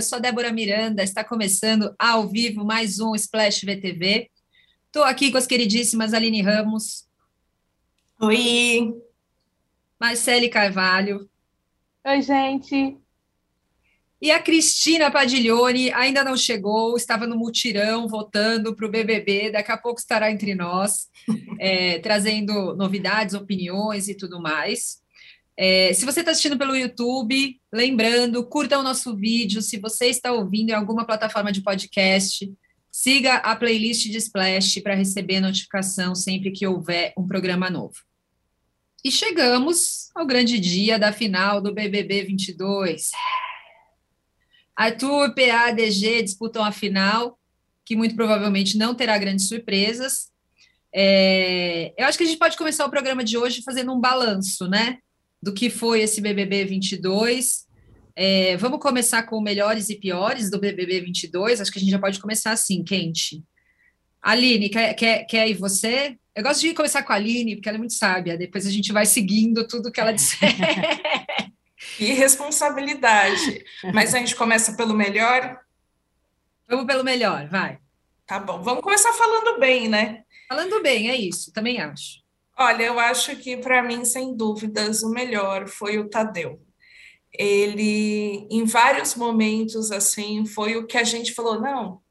Eu sou Débora Miranda, está começando ao vivo mais um Splash VTV. Estou aqui com as queridíssimas Aline Ramos. Oi. Marcele Carvalho. Oi, gente. E a Cristina Padiglione ainda não chegou, estava no mutirão votando para o BBB, daqui a pouco estará entre nós, é, trazendo novidades, opiniões e tudo mais. É, se você está assistindo pelo YouTube, lembrando, curta o nosso vídeo. Se você está ouvindo em alguma plataforma de podcast, siga a playlist de Splash para receber notificação sempre que houver um programa novo. E chegamos ao grande dia da final do BBB 22. Arthur, PA, DG disputam a final, que muito provavelmente não terá grandes surpresas. É, eu acho que a gente pode começar o programa de hoje fazendo um balanço, né? Do que foi esse BBB 22. É, vamos começar com melhores e piores do BBB 22. Acho que a gente já pode começar assim, quente. Aline, quer, quer, quer ir você? Eu gosto de começar com a Aline, porque ela é muito sábia. Depois a gente vai seguindo tudo que ela disser. E responsabilidade. Mas a gente começa pelo melhor? Vamos pelo melhor, vai. Tá bom. Vamos começar falando bem, né? Falando bem, é isso, também acho. Olha, eu acho que para mim, sem dúvidas, o melhor foi o Tadeu. Ele, em vários momentos, assim, foi o que a gente falou: não,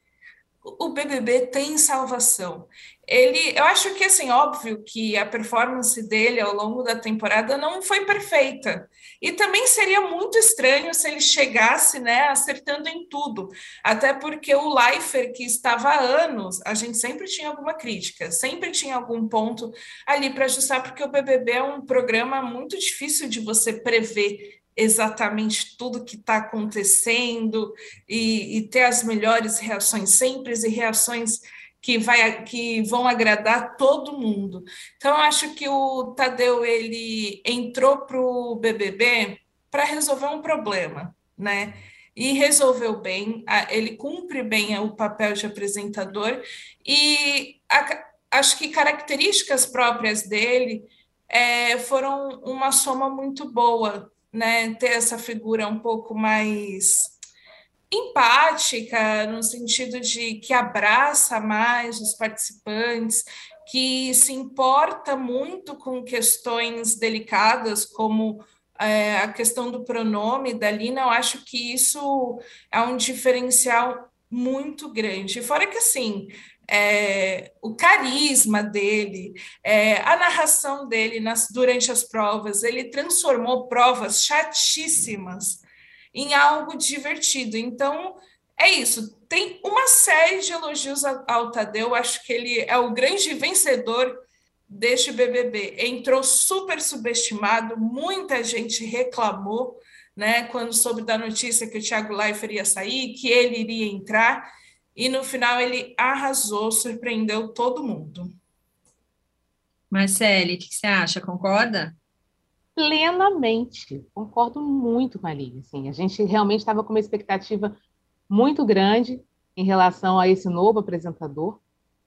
o BBB tem salvação ele, eu acho que assim, óbvio que a performance dele ao longo da temporada não foi perfeita. E também seria muito estranho se ele chegasse, né, acertando em tudo. Até porque o Leifert, que estava há anos, a gente sempre tinha alguma crítica, sempre tinha algum ponto ali para ajustar, porque o BBB é um programa muito difícil de você prever exatamente tudo que está acontecendo e, e ter as melhores reações sempre e reações que, vai, que vão agradar todo mundo. Então, acho que o Tadeu ele entrou para o BBB para resolver um problema, né? E resolveu bem, ele cumpre bem o papel de apresentador, e a, acho que características próprias dele é, foram uma soma muito boa, né? Ter essa figura um pouco mais empática, no sentido de que abraça mais os participantes, que se importa muito com questões delicadas, como é, a questão do pronome da Lina, eu acho que isso é um diferencial muito grande. Fora que, assim, é, o carisma dele, é, a narração dele nas, durante as provas, ele transformou provas chatíssimas em algo divertido. Então, é isso. Tem uma série de elogios ao Tadeu. Acho que ele é o grande vencedor deste BBB. Entrou super subestimado, muita gente reclamou, né, quando soube da notícia que o Thiago Leifert ia sair, que ele iria entrar, e no final ele arrasou, surpreendeu todo mundo. Marcele, o que você acha? Concorda? Plenamente. Concordo muito com a Lívia. Assim, a gente realmente estava com uma expectativa muito grande em relação a esse novo apresentador.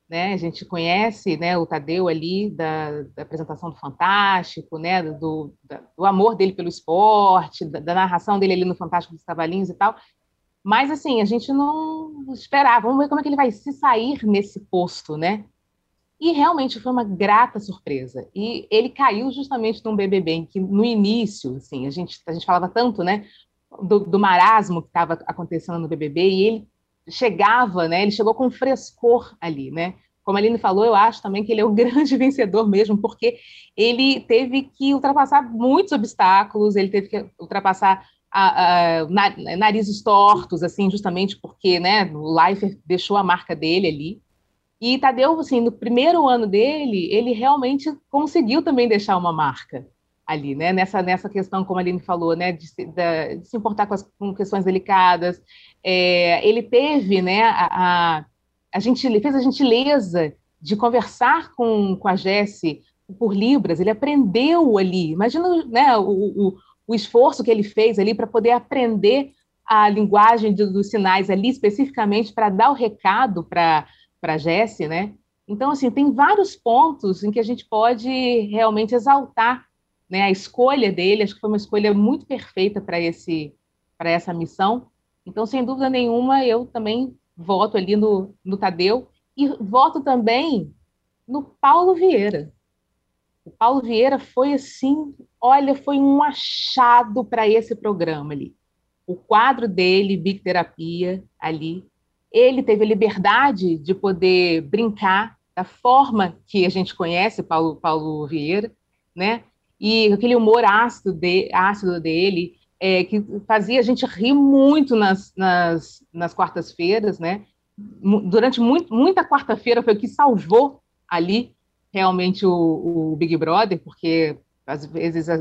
Né? A gente conhece né, o Tadeu ali da, da apresentação do Fantástico, né, do, da, do amor dele pelo esporte, da, da, narração dele ali no Fantástico dos Cavalinhos e tal. Mas, assim, a gente não esperava. Vamos ver como é que ele vai se sair nesse posto, né? E realmente foi uma grata surpresa. E ele caiu justamente num BBB em que, no início, assim, a gente, a gente falava tanto né, do, do marasmo que estava acontecendo no BBB, e ele chegava, né, ele chegou com frescor ali, né? Como a Aline falou, eu acho também que ele é o grande vencedor mesmo, porque ele teve que ultrapassar muitos obstáculos, ele teve que ultrapassar a, a, narizes tortos, assim, justamente porque né, o Leifert deixou a marca dele ali. E Tadeu, assim, no primeiro ano dele, ele realmente conseguiu também deixar uma marca ali, né? Nessa, nessa questão, como a Aline falou, né? De se, de, se importar com, as, com questões delicadas. É, ele teve, né? A, a, a gente, ele fez a gentileza de conversar com, com a Jesse por Libras, ele aprendeu ali. Imagina né, o, o, o esforço que ele fez ali para poder aprender a linguagem de, dos sinais ali, especificamente para dar o recado para para a Jesse, né? Então, assim, tem vários pontos em que a gente pode realmente exaltar né, a escolha dele. Acho que foi uma escolha muito perfeita para esse para essa missão. Então, sem dúvida nenhuma, eu também voto ali no, no Tadeu e voto também no Paulo Vieira. O Paulo Vieira foi assim, olha, foi um achado para esse programa ali. O quadro dele, Big Terapia, ali, ele teve a liberdade de poder brincar da forma que a gente conhece Paulo, Paulo Vieira, né? E aquele humor ácido, de, ácido dele, é, que fazia a gente rir muito nas, nas, nas quartas-feiras, né? Durante muito, muita quarta-feira foi o que salvou ali realmente o, o, Big Brother, porque às vezes as,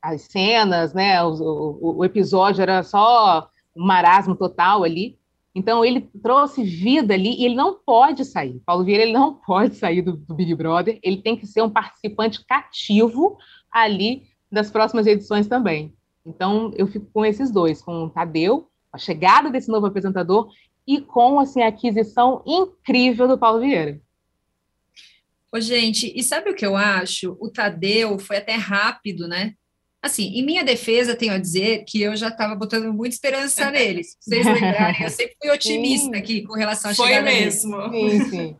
as cenas, né, o, o, o, episódio era só um marasmo total ali. Então ele trouxe vida ali e ele não pode sair. Paulo Vieira ele não pode sair do, do Big Brother. Ele tem que ser um participante cativo ali das próximas edições também. Então eu fico com esses dois, com o Tadeu, a chegada desse novo apresentador e com assim a aquisição incrível do Paulo Vieira. Ô, gente, e sabe o que eu acho? O Tadeu foi até rápido, né? Assim, em minha defesa, tenho a dizer que eu já estava botando muita esperança neles. Se vocês lembrarem, eu sempre fui otimista sim. aqui com relação à foi chegada mesmo. Sim, sim.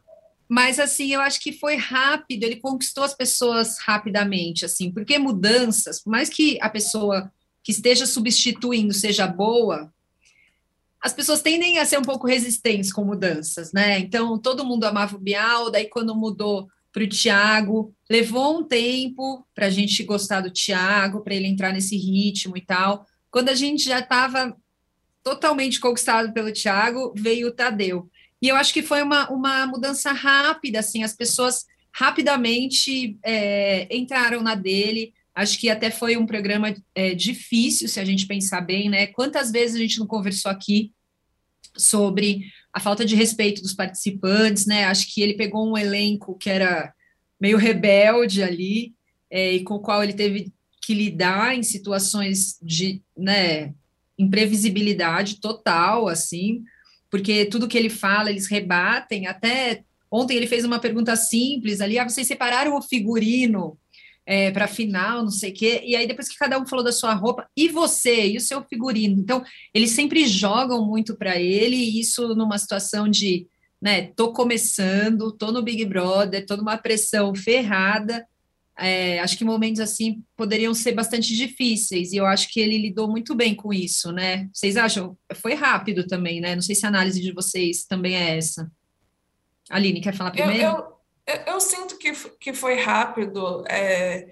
Mas, assim, eu acho que foi rápido, ele conquistou as pessoas rapidamente, assim, porque mudanças, por mais que a pessoa que esteja substituindo seja boa, as pessoas tendem a ser um pouco resistentes com mudanças, né? Então, todo mundo amava o Bial, daí quando mudou para o Thiago. Levou um tempo para a gente gostar do Thiago, para ele entrar nesse ritmo e tal. Quando a gente já estava totalmente conquistado pelo Thiago, veio o Tadeu. E eu acho que foi uma, uma mudança rápida, assim, as pessoas rapidamente é, entraram na dele. Acho que até foi um programa é, difícil, se a gente pensar bem, né? Quantas vezes a gente não conversou aqui sobre a falta de respeito dos participantes, né? Acho que ele pegou um elenco que era meio rebelde ali, é, e com o qual ele teve que lidar em situações de, né, imprevisibilidade total, assim, porque tudo que ele fala, eles rebatem, até ontem ele fez uma pergunta simples ali, ah, vocês separaram o figurino é, para final, não sei o quê. E aí, depois que cada um falou da sua roupa, e você, e o seu figurino? Então, eles sempre jogam muito para ele, e isso numa situação de, né, tô começando, tô no Big Brother, tô numa pressão ferrada. É, acho que momentos assim poderiam ser bastante difíceis, e eu acho que ele lidou muito bem com isso, né? Vocês acham? Foi rápido também, né? Não sei se a análise de vocês também é essa. Aline, quer falar primeiro? Eu, eu eu, sinto que, que foi rápido. É,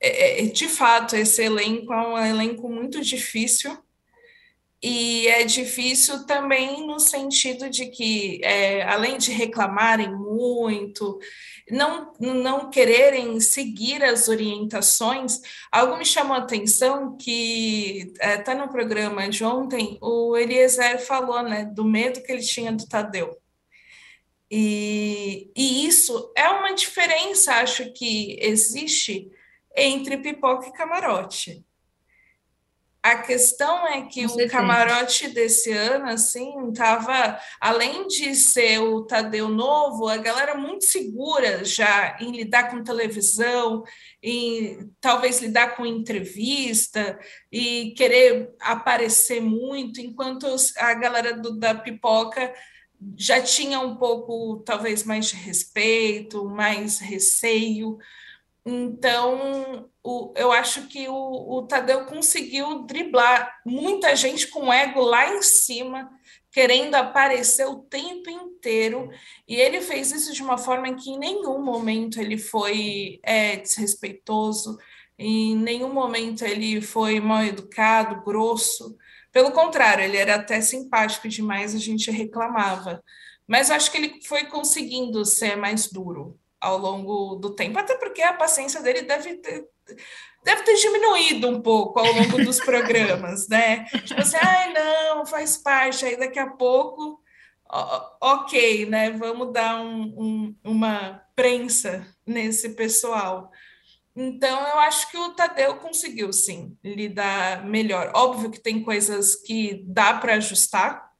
é, é, de fato, esse elenco é um elenco muito difícil. E é difícil também no sentido de que, é, além de reclamarem muito, não, não quererem seguir as orientações, algo me chamou a atenção que está é, no programa de ontem, o Eliezer falou né, do medo que ele tinha do Tadeu. E, e isso é uma diferença, acho que existe entre pipoca e camarote. A questão é que o camarote desse ano, assim, tava, além de ser o Tadeu novo, a galera muito segura já em lidar com televisão, em talvez lidar com entrevista e querer aparecer muito, enquanto a galera do, da pipoca já tinha um pouco, talvez, mais de respeito, mais receio. Então, o, eu acho que o, o Tadeu conseguiu driblar muita gente com ego lá em cima, querendo aparecer o tempo inteiro, e ele fez isso de uma forma em que em nenhum momento ele foi é, desrespeitoso, em nenhum momento ele foi mal educado, grosso. Pelo contrário, ele era até simpático demais, a gente reclamava. Mas acho que ele foi conseguindo ser mais duro ao longo do tempo, até porque a paciência dele deve ter, deve ter diminuído um pouco ao longo dos programas, né? Tipo assim, ai, não, faz parte, aí daqui a pouco, ok, né? Vamos dar um, um, uma prensa nesse pessoal. Então, eu acho que o Tadeu conseguiu, sim, lidar melhor. Óbvio que tem coisas que dá para ajustar.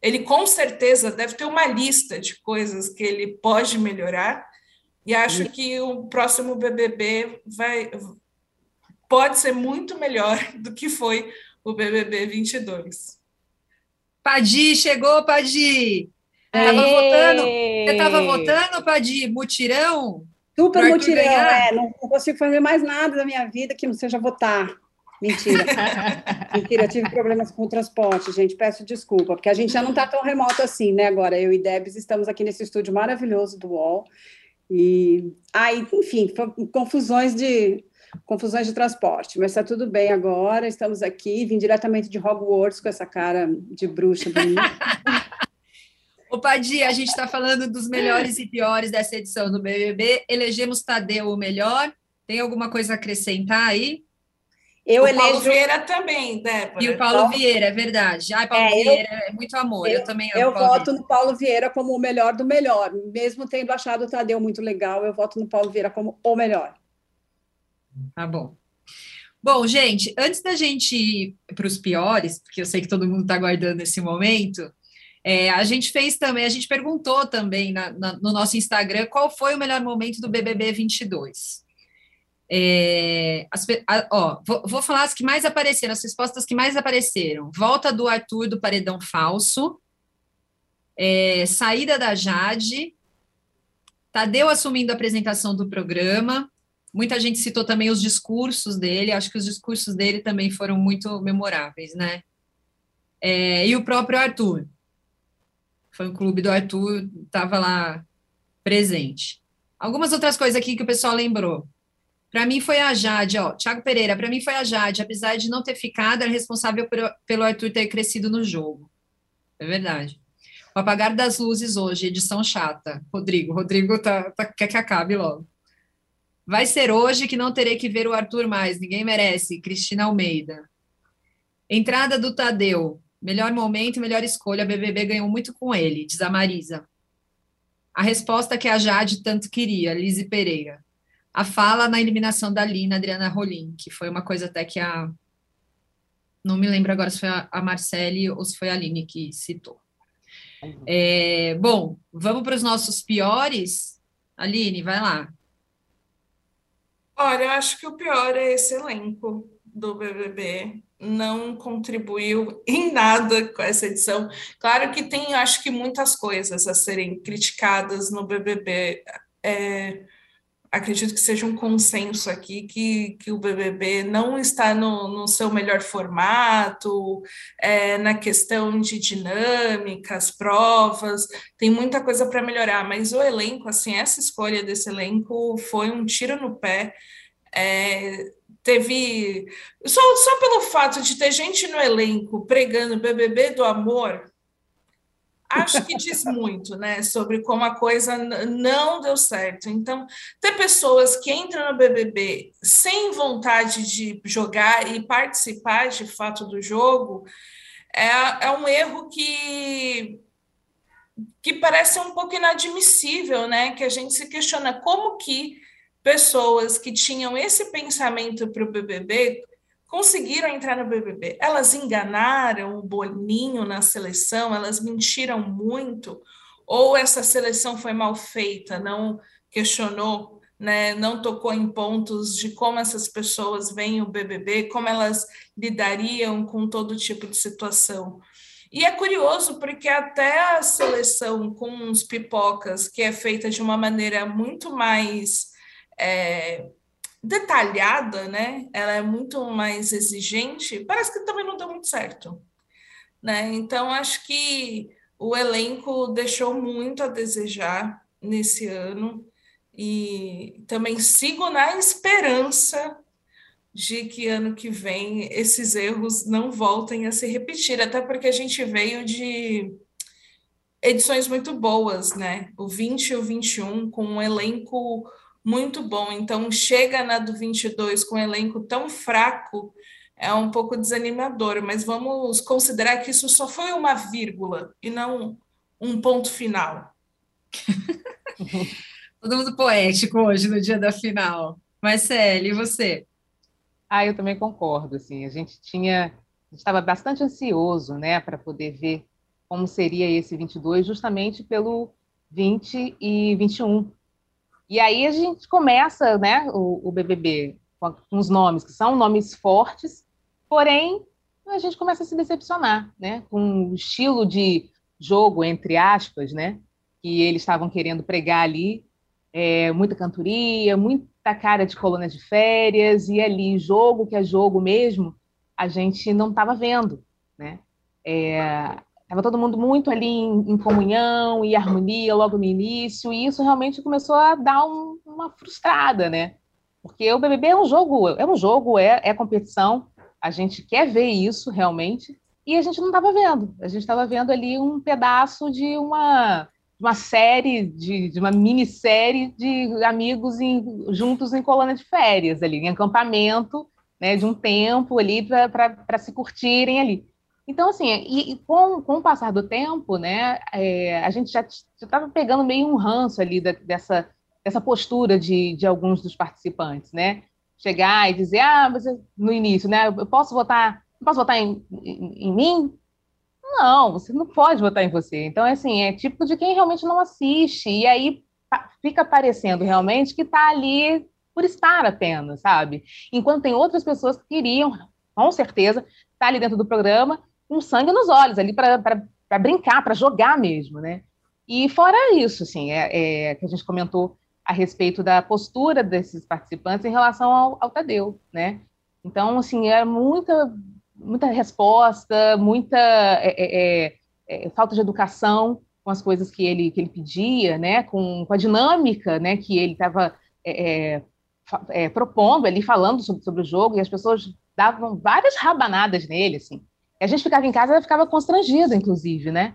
Ele, com certeza, deve ter uma lista de coisas que ele pode melhorar. E acho que o próximo BBB vai, pode ser muito melhor do que foi o BBB 22. Padi, chegou, Padi! Tava votando, você estava votando, Padi, mutirão? Super mutirão, é, não, não consigo fazer mais nada da minha vida que não seja votar. Mentira. Mentira, tive problemas com o transporte, gente. Peço desculpa, porque a gente já não está tão remoto assim, né? Agora, eu e Debs estamos aqui nesse estúdio maravilhoso do UOL. E aí, ah, enfim, confusões de confusões de transporte, mas está tudo bem agora. Estamos aqui, vim diretamente de Hogwarts com essa cara de bruxa bonita. Ô, Padi, a gente está falando dos melhores e piores dessa edição do BBB. Elegemos Tadeu o melhor. Tem alguma coisa a acrescentar aí? Eu o elejo... Paulo Vieira também, Débora. E o Paulo, Paulo... Vieira, é verdade. Ai, Paulo é, Vieira eu... é muito amor. Eu, eu também amo. Eu voto Vieira. no Paulo Vieira como o melhor do melhor. Mesmo tendo achado o Tadeu muito legal, eu voto no Paulo Vieira como o melhor. Tá bom. Bom, gente, antes da gente ir para os piores, porque eu sei que todo mundo está aguardando esse momento, é, a gente fez também, a gente perguntou também na, na, no nosso Instagram qual foi o melhor momento do BBB 22. É, as, a, ó, vou, vou, falar as que mais apareceram, as respostas que mais apareceram. Volta do Arthur do paredão falso, é, saída da Jade, Tadeu assumindo a apresentação do programa. Muita gente citou também os discursos dele, acho que os discursos dele também foram muito memoráveis, né? É, e o próprio Arthur. Foi um clube do Arthur, estava lá presente. Algumas outras coisas aqui que o pessoal lembrou. Para mim foi a Jade, ó, Thiago Pereira, para mim foi a Jade, apesar de não ter ficado, era responsável por, pelo Arthur ter crescido no jogo. É verdade. O apagar das luzes hoje, edição chata. Rodrigo, Rodrigo tá, tá, quer que acabe logo. Vai ser hoje que não terei que ver o Arthur mais, ninguém merece. Cristina Almeida. Entrada do Tadeu. Melhor momento, melhor escolha. A BBB ganhou muito com ele, diz a Marisa. A resposta que a Jade tanto queria, Lise Pereira a fala na eliminação da Lina, Adriana Rolim, que foi uma coisa até que a. Não me lembro agora se foi a Marcele ou se foi a Aline que citou. É, bom, vamos para os nossos piores. Aline, vai lá. Olha, eu acho que o pior é esse elenco do BBB. Não contribuiu em nada com essa edição. Claro que tem, acho que, muitas coisas a serem criticadas no BBB. É, acredito que seja um consenso aqui que, que o BBB não está no, no seu melhor formato, é, na questão de dinâmicas, provas, tem muita coisa para melhorar, mas o elenco, assim, essa escolha desse elenco foi um tiro no pé. É, teve. Só, só pelo fato de ter gente no elenco pregando BBB do amor, acho que diz muito, né, sobre como a coisa não deu certo. Então, ter pessoas que entram no BBB sem vontade de jogar e participar de fato do jogo é, é um erro que que parece um pouco inadmissível, né? Que a gente se questiona como que pessoas que tinham esse pensamento para o BBB conseguiram entrar no BBB. Elas enganaram o Boninho na seleção, elas mentiram muito, ou essa seleção foi mal feita, não questionou, né, não tocou em pontos de como essas pessoas veem o BBB, como elas lidariam com todo tipo de situação. E é curioso porque até a seleção com os pipocas, que é feita de uma maneira muito mais é, detalhada, né? Ela é muito mais exigente, parece que também não deu muito certo, né? Então acho que o elenco deixou muito a desejar nesse ano e também sigo na esperança de que ano que vem esses erros não voltem a se repetir, até porque a gente veio de edições muito boas, né? O 20 e o 21 com um elenco muito bom. Então, chega na do 22 com um elenco tão fraco, é um pouco desanimador, mas vamos considerar que isso só foi uma vírgula e não um ponto final. Todo mundo poético hoje no dia da final. Marcele, e você? Ah, eu também concordo. Assim, a gente tinha, estava bastante ansioso, né, para poder ver como seria esse 22, justamente pelo 20 e 21, e aí a gente começa né, o, o BBB com, os nomes, que são nomes fortes, porém a gente começa a se decepcionar, né? Com o estilo de jogo, entre aspas, né? Que eles estavam querendo pregar ali, é, muita cantoria, muita cara de coluna de férias, e ali, jogo que é jogo mesmo, a gente não estava vendo, né? Estava todo mundo muito ali em, em, comunhão e harmonia logo no início, e isso realmente começou a dar um, uma frustrada, né? Porque o BBB é um jogo, é um jogo, é, é competição, a gente quer ver isso realmente, e a gente não estava vendo. A gente estava vendo ali um pedaço de uma, uma série, de, de uma minissérie de amigos em, juntos em colônia de férias, ali, em acampamento, né, de um tempo ali para se curtirem ali. Então, assim, e, e, com, com o passar do tempo, né, é, a gente já estava pegando meio um ranço ali da, dessa, dessa postura de, de alguns dos participantes, né? Chegar e dizer, ah, você, no início, né, eu posso votar, posso votar em, em, em mim? Não, você não pode votar em você. Então, assim, é tipo de quem realmente não assiste, e aí fica parecendo realmente que está ali por estar apenas, sabe? Enquanto tem outras pessoas que queriam, com certeza, estar tá ali dentro do programa com sangue nos olhos, ali para brincar, para jogar mesmo, né? E fora isso, assim, é, é, que a gente comentou a respeito da postura desses participantes em relação ao, ao Tadeu, né? Então, assim, é muita, muita resposta, muita é, é, é, é falta de educação com as coisas que ele, que ele pedia, né? Com, com a dinâmica, né? Que ele estava propondo ali, falando sobre, sobre o jogo, e as pessoas davam várias rabanadas nele, assim. A gente ficava em casa, ficava constrangida, inclusive, né?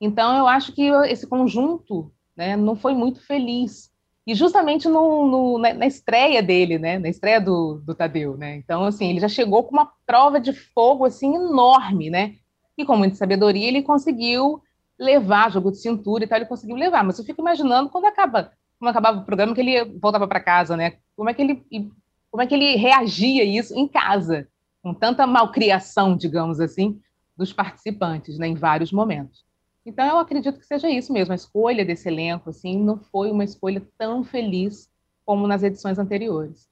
Então, eu acho que esse conjunto né, não foi muito feliz. E justamente no, no, na, na, estreia dele, né, na estreia do, do Tadeu, né? Então, assim, ele já chegou com uma prova de fogo, assim, enorme, né? E com muita sabedoria ele conseguiu levar, jogo de cintura e tal, ele conseguiu levar. Mas eu fico imaginando quando acaba, quando acabava o programa, que ele voltava para casa, né? Como é que ele, como é que ele reagia a isso em casa? Com tanta malcriação, digamos assim, dos participantes, né, em vários momentos. Então, eu acredito que seja isso mesmo. A escolha desse elenco, assim, não foi uma escolha tão feliz como nas edições anteriores.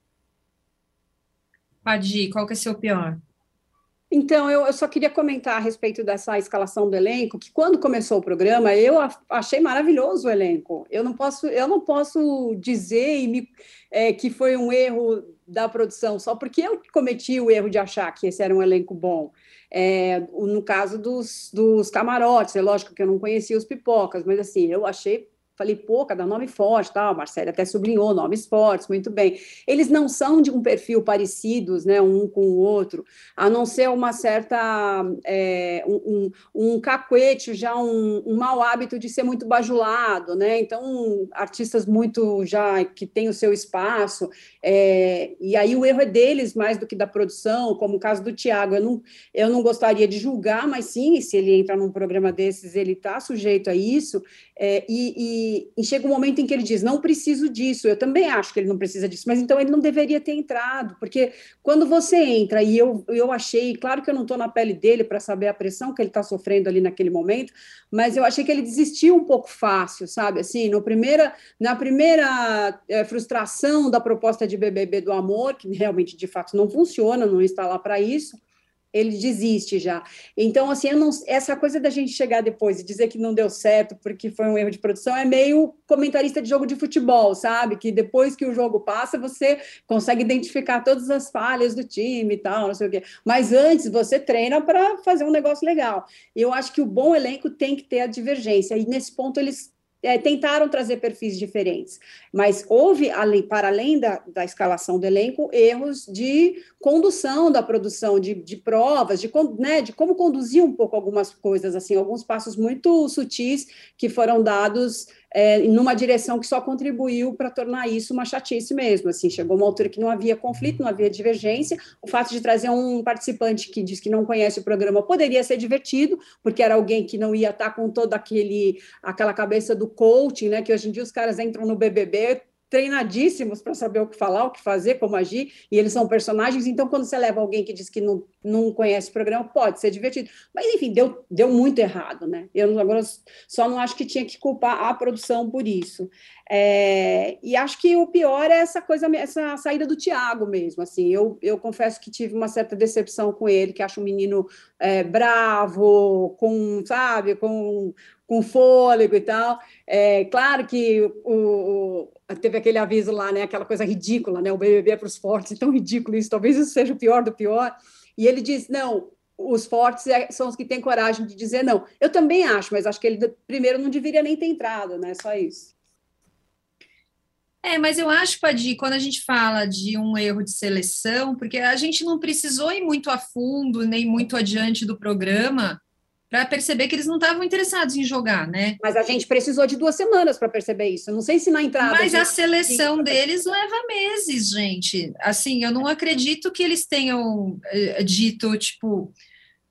Padi, qual que é seu pior? Então, eu, eu, só queria comentar a respeito dessa escalação do elenco, que quando começou o programa, eu achei maravilhoso o elenco. Eu não posso, eu não posso dizer me, é, que foi um erro da produção só porque eu cometi o erro de achar que esse era um elenco bom. É, no caso dos, dos camarotes, é lógico que eu não conhecia os pipocas, mas assim, eu achei Falei, pô, cada nome forte, tal. Marcelo até sublinhou nomes fortes, muito bem. Eles não são de um perfil parecidos, né, um com o outro, a não ser uma certa é, um, um, um cacuete, já um, um mau hábito de ser muito bajulado, né? Então, artistas muito já que têm o seu espaço, é, e aí o erro é deles mais do que da produção, como o caso do Tiago. Eu não, eu não gostaria de julgar, mas sim, se ele entra num programa desses, ele está sujeito a isso. É, e, e, chega um momento em que ele diz: não preciso disso. Eu também acho que ele não precisa disso, mas então ele não deveria ter entrado, porque quando você entra, e eu, eu achei, claro que eu não estou na pele dele para saber a pressão que ele está sofrendo ali naquele momento, mas eu achei que ele desistiu um pouco fácil, sabe? Assim, no primeira, na primeira é, frustração da proposta de BBB do amor, que realmente de fato não funciona, não está lá para isso ele desiste já. Então, assim, não, essa coisa da gente chegar depois e dizer que não deu certo porque foi um erro de produção é meio comentarista de jogo de futebol, sabe? Que depois que o jogo passa, você consegue identificar todas as falhas do time e tal, não sei o quê. Mas antes, você treina para fazer um negócio legal. Eu acho que o bom elenco tem que ter a divergência. E nesse ponto, eles é, tentaram trazer perfis diferentes, mas houve, para além da, da escalação do elenco, erros de condução da produção, de, de provas, de, né, de como conduzir um pouco algumas coisas, assim, alguns passos muito sutis que foram dados é, numa direção que só contribuiu para tornar isso uma chatice mesmo. Assim, chegou uma altura que não havia conflito, não havia divergência. O fato de trazer um participante que diz que não conhece o programa poderia ser divertido, porque era alguém que não ia estar com toda aquele aquela cabeça do coaching, né? Que hoje em dia os caras entram no BBB treinadíssimos para saber o que falar, o que fazer, como agir, e eles são personagens, então quando você leva alguém que diz que não, não conhece o programa, pode ser divertido. Mas, enfim, deu, deu muito errado, né? Eu agora só não acho que tinha que culpar a produção por isso. É, e acho que o pior é essa coisa, essa saída do Tiago mesmo, assim, eu, eu confesso que tive uma certa decepção com ele, que acho um menino é, bravo, com, sabe, com com fôlego e tal. É, claro que o, o, teve aquele aviso lá, né, aquela coisa ridícula, né, o BBB é para os fortes, tão ridículo isso, talvez isso seja o pior do pior. E ele diz, não, os fortes é, são os que têm coragem de dizer não. Eu também acho, mas acho que ele primeiro não deveria nem ter entrado, né, só isso. É, mas eu acho, Padi, quando a gente fala de um erro de seleção, porque a gente não precisou ir muito a fundo, nem muito adiante do programa, para perceber que eles não estavam interessados em jogar, né? Mas a gente precisou de duas semanas para perceber isso. Não sei se na entrada. Mas a seleção deles leva meses, gente. Assim, eu não acredito que eles tenham eh, dito, tipo,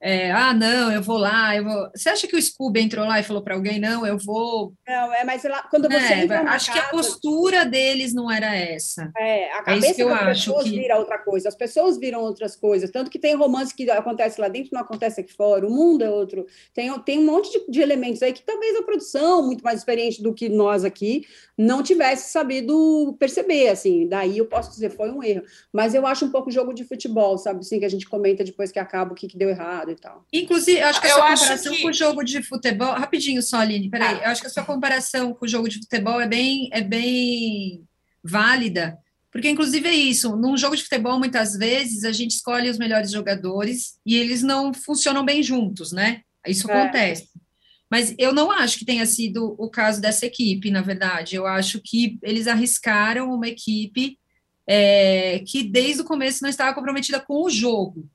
é, ah, não, eu vou lá, eu vou. Você acha que o Scooby entrou lá e falou para alguém, não, eu vou. Não, é, mas lá, quando você é, entra Acho casa, que a postura deles não era essa. É, a cabeça é isso que eu das acho pessoas que... vira outra coisa, as pessoas viram outras coisas, tanto que tem romance que acontece lá dentro, não acontece aqui fora, o mundo é outro. Tem, tem um monte de, de elementos aí que talvez a produção, muito mais experiente do que nós aqui, não tivesse sabido perceber, assim, daí eu posso dizer, foi um erro. Mas eu acho um pouco jogo de futebol, sabe, assim, que a gente comenta depois que acaba o que, que deu errado e tal. Inclusive, acho que a sua comparação que... com o jogo de futebol, rapidinho só, Aline, peraí, ah. eu acho que a sua comparação com o jogo de futebol é bem, é bem válida, porque inclusive é isso, num jogo de futebol, muitas vezes, a gente escolhe os melhores jogadores e eles não funcionam bem juntos, né? Isso é. acontece. Mas eu não acho que tenha sido o caso dessa equipe, na verdade. Eu acho que eles arriscaram uma equipe é, que desde o começo não estava comprometida com o jogo.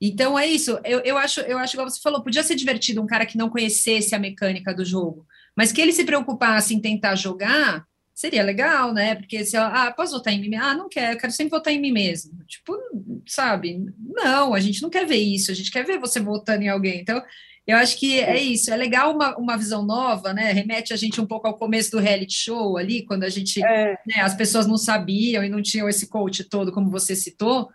Então é isso. Eu, eu acho, eu acho, igual você falou, podia ser divertido um cara que não conhecesse a mecânica do jogo, mas que ele se preocupasse em tentar jogar, seria legal, né? Porque se ela, ah, posso votar em mim? Ah, não quero, eu quero sempre votar em mim mesmo. Tipo, sabe? Não, a gente não quer ver isso, a gente quer ver você votando em alguém. Então, eu acho que é isso, é legal uma, uma visão nova, né? Remete a gente um pouco ao começo do reality show ali, quando a gente, é. né, as pessoas não sabiam e não tinham esse coach todo, como você citou.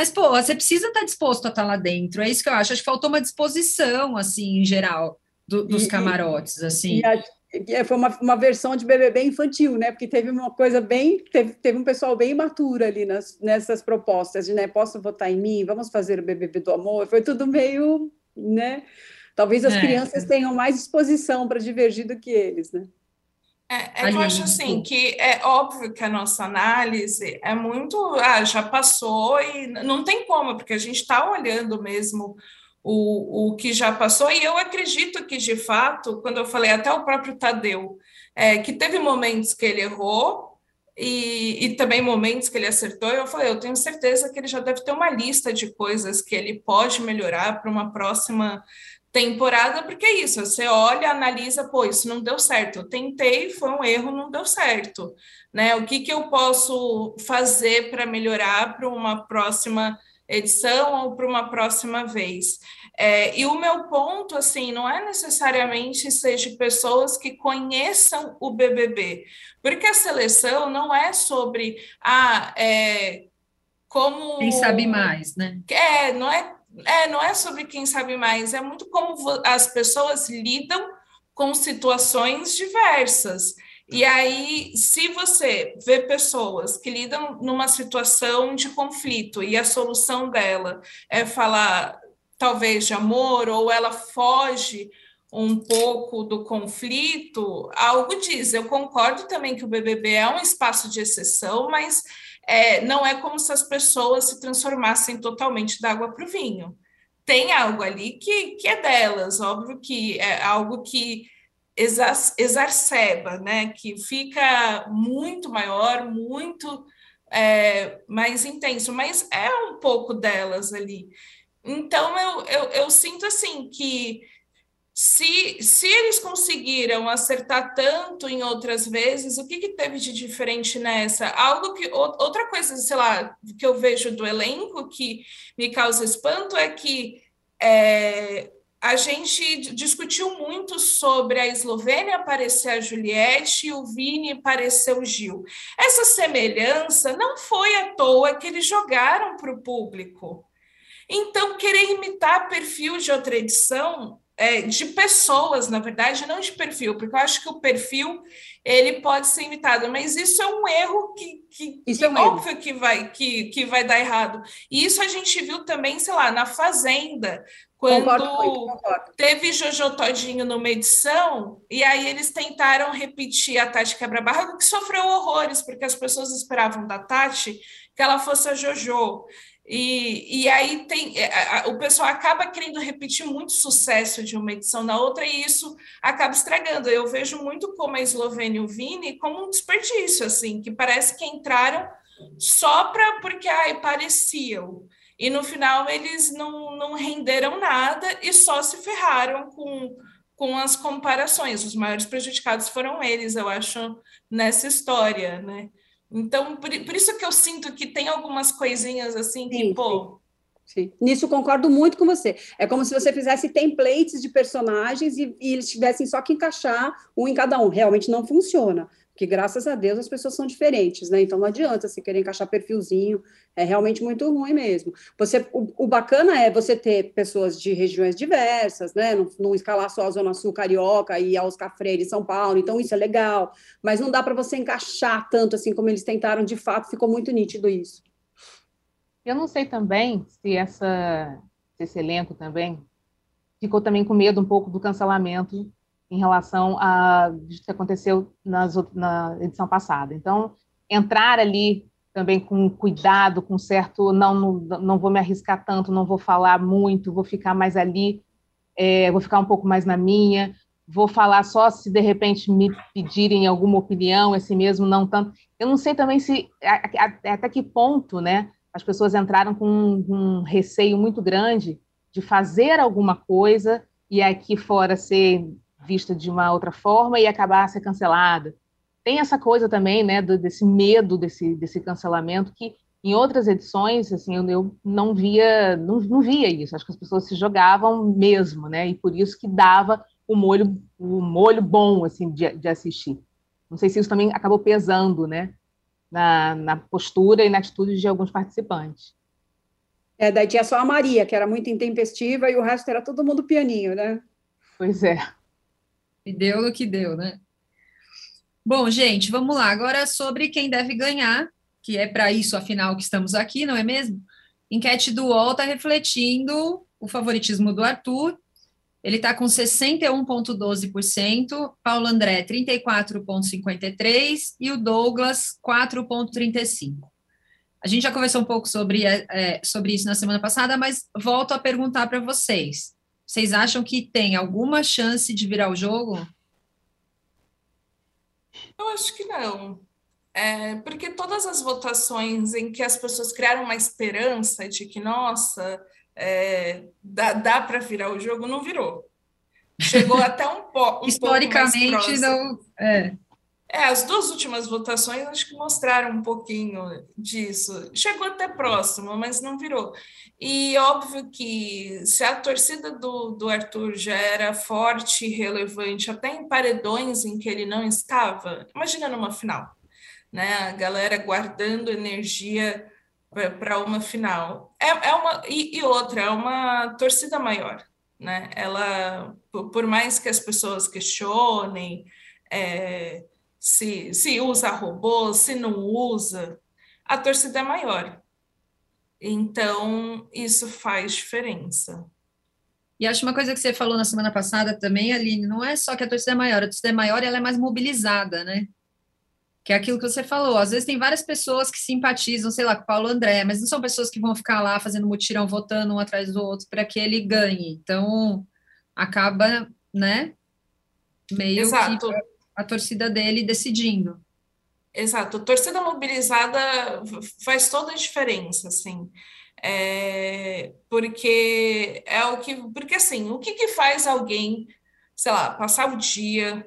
Mas, pô, você precisa estar disposto a estar lá dentro, é isso que eu acho. Acho que faltou uma disposição, assim, em geral, do, dos e, camarotes, assim. E a, foi uma, uma versão de BBB infantil, né? Porque teve uma coisa bem, teve, teve um pessoal bem imaturo ali nas, nessas propostas de, né? Posso votar em mim? Vamos fazer o BBB do amor? Foi tudo meio, né? Talvez as é. crianças tenham mais disposição para divergir do que eles, né? É, é eu acho assim que é óbvio que a nossa análise é muito, ah, já passou e não tem como, porque a gente está olhando mesmo o, o que já passou, e eu acredito que, de fato, quando eu falei até o próprio Tadeu, é, que teve momentos que ele errou, e, e, também momentos que ele acertou, eu falei, eu tenho certeza que ele já deve ter uma lista de coisas que ele pode melhorar para uma próxima temporada, porque é isso, você olha, analisa, pô, isso não deu certo, eu tentei, foi um erro, não deu certo, né? O que, que eu posso fazer para melhorar para uma próxima edição ou para uma próxima vez? É, e o meu ponto, assim, não é necessariamente seja pessoas que conheçam o BBB, porque a seleção não é sobre, ah, é, como... Quem sabe mais, né? É, não é é, não é sobre quem sabe mais, é muito como as pessoas lidam com situações diversas. E aí, se você vê pessoas que lidam numa situação de conflito e a solução dela é falar talvez de amor ou ela foge um pouco do conflito, algo diz. Eu concordo também que o BBB é um espaço de exceção, mas é, não é como se as pessoas se transformassem totalmente da água para o vinho. Tem algo ali que, que é delas, óbvio que é algo que exacerba, né? que fica muito maior, muito é, mais intenso, mas é um pouco delas ali. Então, eu, eu, eu sinto assim que se, se eles conseguiram acertar tanto em outras vezes, o que, que teve de diferente nessa? Algo que outra coisa, sei lá, que eu vejo do elenco que me causa espanto é que é, a gente discutiu muito sobre a Eslovênia aparecer a Juliette e o Vini aparecer o Gil. Essa semelhança não foi à toa que eles jogaram para o público. Então, querer imitar perfil de outra edição, é, de pessoas, na verdade, não de perfil, porque eu acho que o perfil ele pode ser imitado, mas isso é um erro que, que, isso que é um óbvio erro. que vai que, que vai dar errado. E isso a gente viu também, sei lá, na Fazenda, quando concordo, teve Jojo Todinho numa edição, e aí eles tentaram repetir a Tati Quebra-Barra, que sofreu horrores, porque as pessoas esperavam da Tati que ela fosse a Jojo. E, e aí tem é, o pessoal acaba querendo repetir muito sucesso de uma edição na outra, e isso acaba estragando. Eu vejo muito como a Eslovênia e o Vini como um desperdício, assim, que parece que entraram só para porque ai, pareciam. E no final eles não, não renderam nada e só se ferraram com, com as comparações. Os maiores prejudicados foram eles, eu acho, nessa história, né? Então, por, por, isso que eu sinto que tem algumas coisinhas assim que, sim, pô. Sim. sim. Nisso concordo muito com você. É como se você fizesse templates de personagens e, e eles tivessem só que encaixar um em cada um. Realmente não funciona que graças a Deus as pessoas são diferentes, né? Então não adianta se querer encaixar perfilzinho, é realmente muito ruim mesmo. Você, o, o bacana é você ter pessoas de regiões diversas, né? Não, não escalar só a Zona Sul Carioca e a Oscar Freire São Paulo, então isso é legal, mas não dá para você encaixar tanto assim como eles tentaram, de fato, ficou muito nítido isso. Eu não sei também se essa, se esse elenco também ficou também com medo um pouco do cancelamento em relação a que aconteceu nas, na edição passada. Então, entrar ali também com cuidado, com certo, não, não, não vou me arriscar tanto, não vou falar muito, vou ficar mais ali, é, vou ficar um pouco mais na minha, vou falar só se de repente me pedirem alguma opinião, esse mesmo não tanto. Eu não sei também se até que ponto, né, as pessoas entraram com um, um receio muito grande de fazer alguma coisa e aqui fora ser vista de uma outra forma e acabar ser cancelada. Tem essa coisa também, né, do, desse medo desse, desse cancelamento que em outras edições, assim, eu, eu não via, não, não, via isso. Acho que as pessoas se jogavam mesmo, né, e por isso que dava o molho, o molho bom, assim, de, de assistir. Não sei se isso também acabou pesando, né, na, na postura e na atitude de alguns participantes. É, daí tinha só a Maria, que era muito intempestiva, e o resto era todo mundo pianinho, né? Pois é. E deu no que deu, né? Bom, gente, vamos lá. Agora sobre quem deve ganhar, que é para isso, afinal, que estamos aqui, não é mesmo? Enquete do UOL está refletindo o favoritismo do Arthur. Ele está com 61,12%, Paulo André 34,53% e o Douglas 4,35%. A gente já conversou um pouco sobre, é, sobre isso na semana passada, mas volto a perguntar para vocês. Vocês acham que tem alguma chance de virar o jogo? Eu acho que não. É, porque todas as votações em que as pessoas criaram uma esperança de que, nossa, é, dá, dá para virar o jogo, não virou. Chegou até um, po, um Historicamente, não. É. É, as duas últimas votações acho que mostraram um pouquinho disso. Chegou até próximo, mas não virou. E óbvio que se a torcida do, do Arthur já era forte e relevante, até em paredões em que ele não estava, imagina numa final, né? A galera guardando energia para uma final. É, é uma e, e, outra, é uma torcida maior, né? Ela, por mais que as pessoas questionem, é, se, se usa robô, se não usa, a torcida é maior. Então, isso faz diferença. E acho uma coisa que você falou na semana passada também, Aline, não é só que a torcida é maior, a torcida é maior e ela é mais mobilizada, né? Que é aquilo que você falou. Às vezes tem várias pessoas que simpatizam, sei lá, com o Paulo André, mas não são pessoas que vão ficar lá fazendo mutirão, votando um atrás do outro para que ele ganhe. Então, acaba, né? Meio Exato. que a torcida dele decidindo. Exato, torcida mobilizada faz toda a diferença, assim, é, porque é o que, porque assim, o que, que faz alguém, sei lá, passar o dia,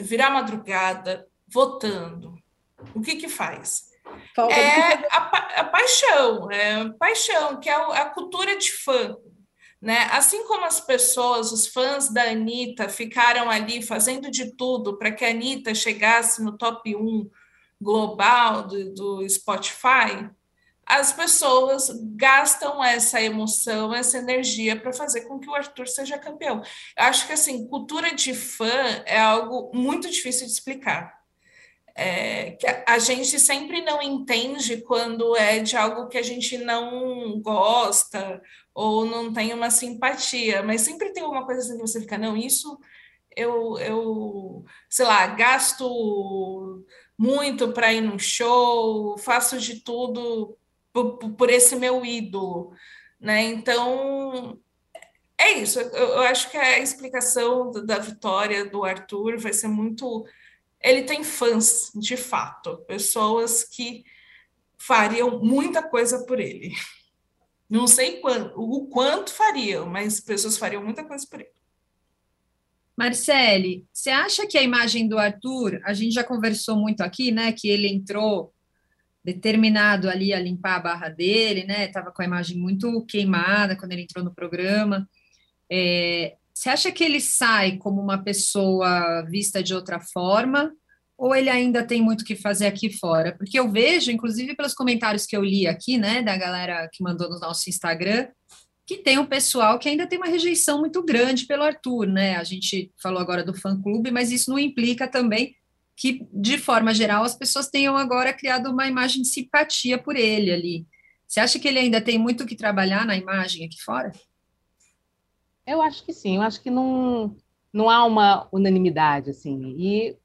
virar madrugada, votando? O que que faz? Falta é a, a, paixão, é a paixão, que é a cultura de fã, Né? Assim como as pessoas, os fãs da Anitta, ficaram ali fazendo de tudo para que a Anitta chegasse no top 1 global do, do Spotify, as pessoas gastam essa emoção, essa energia para fazer com que o Arthur seja campeão. Eu acho que assim, cultura de fã é algo muito difícil de explicar. É, que a gente sempre não entende quando é de algo que a gente não gosta ou não tem uma simpatia, mas sempre tem uma coisa assim que você fica, não, isso eu, eu sei lá, gasto muito para ir num show, faço de tudo por, por esse meu ídolo, né? Então é isso. Eu, eu acho que a explicação da vitória do Arthur vai ser muito. Ele tem fãs, de fato, pessoas que fariam muita coisa por ele. Não sei quanto, o quanto fariam, mas pessoas fariam muita coisa por ele. Marcele, você acha que a imagem do Arthur, a gente já conversou muito aqui, né? Que ele entrou determinado ali a limpar a barra dele, né? Estava com a imagem muito queimada quando ele entrou no programa. É, você acha que ele sai como uma pessoa vista de outra forma? Ou ele ainda tem muito que fazer aqui fora? Porque eu vejo, inclusive pelos comentários que eu li aqui, né, da galera que mandou no nosso Instagram, que tem um pessoal que ainda tem uma rejeição muito grande pelo Arthur, né? A gente falou agora do fã-clube, mas isso não implica também que, de forma geral, as pessoas tenham agora criado uma imagem de simpatia por ele ali. Você acha que ele ainda tem muito que trabalhar na imagem aqui fora? Eu acho que sim, eu acho que não, não há uma unanimidade, assim, e,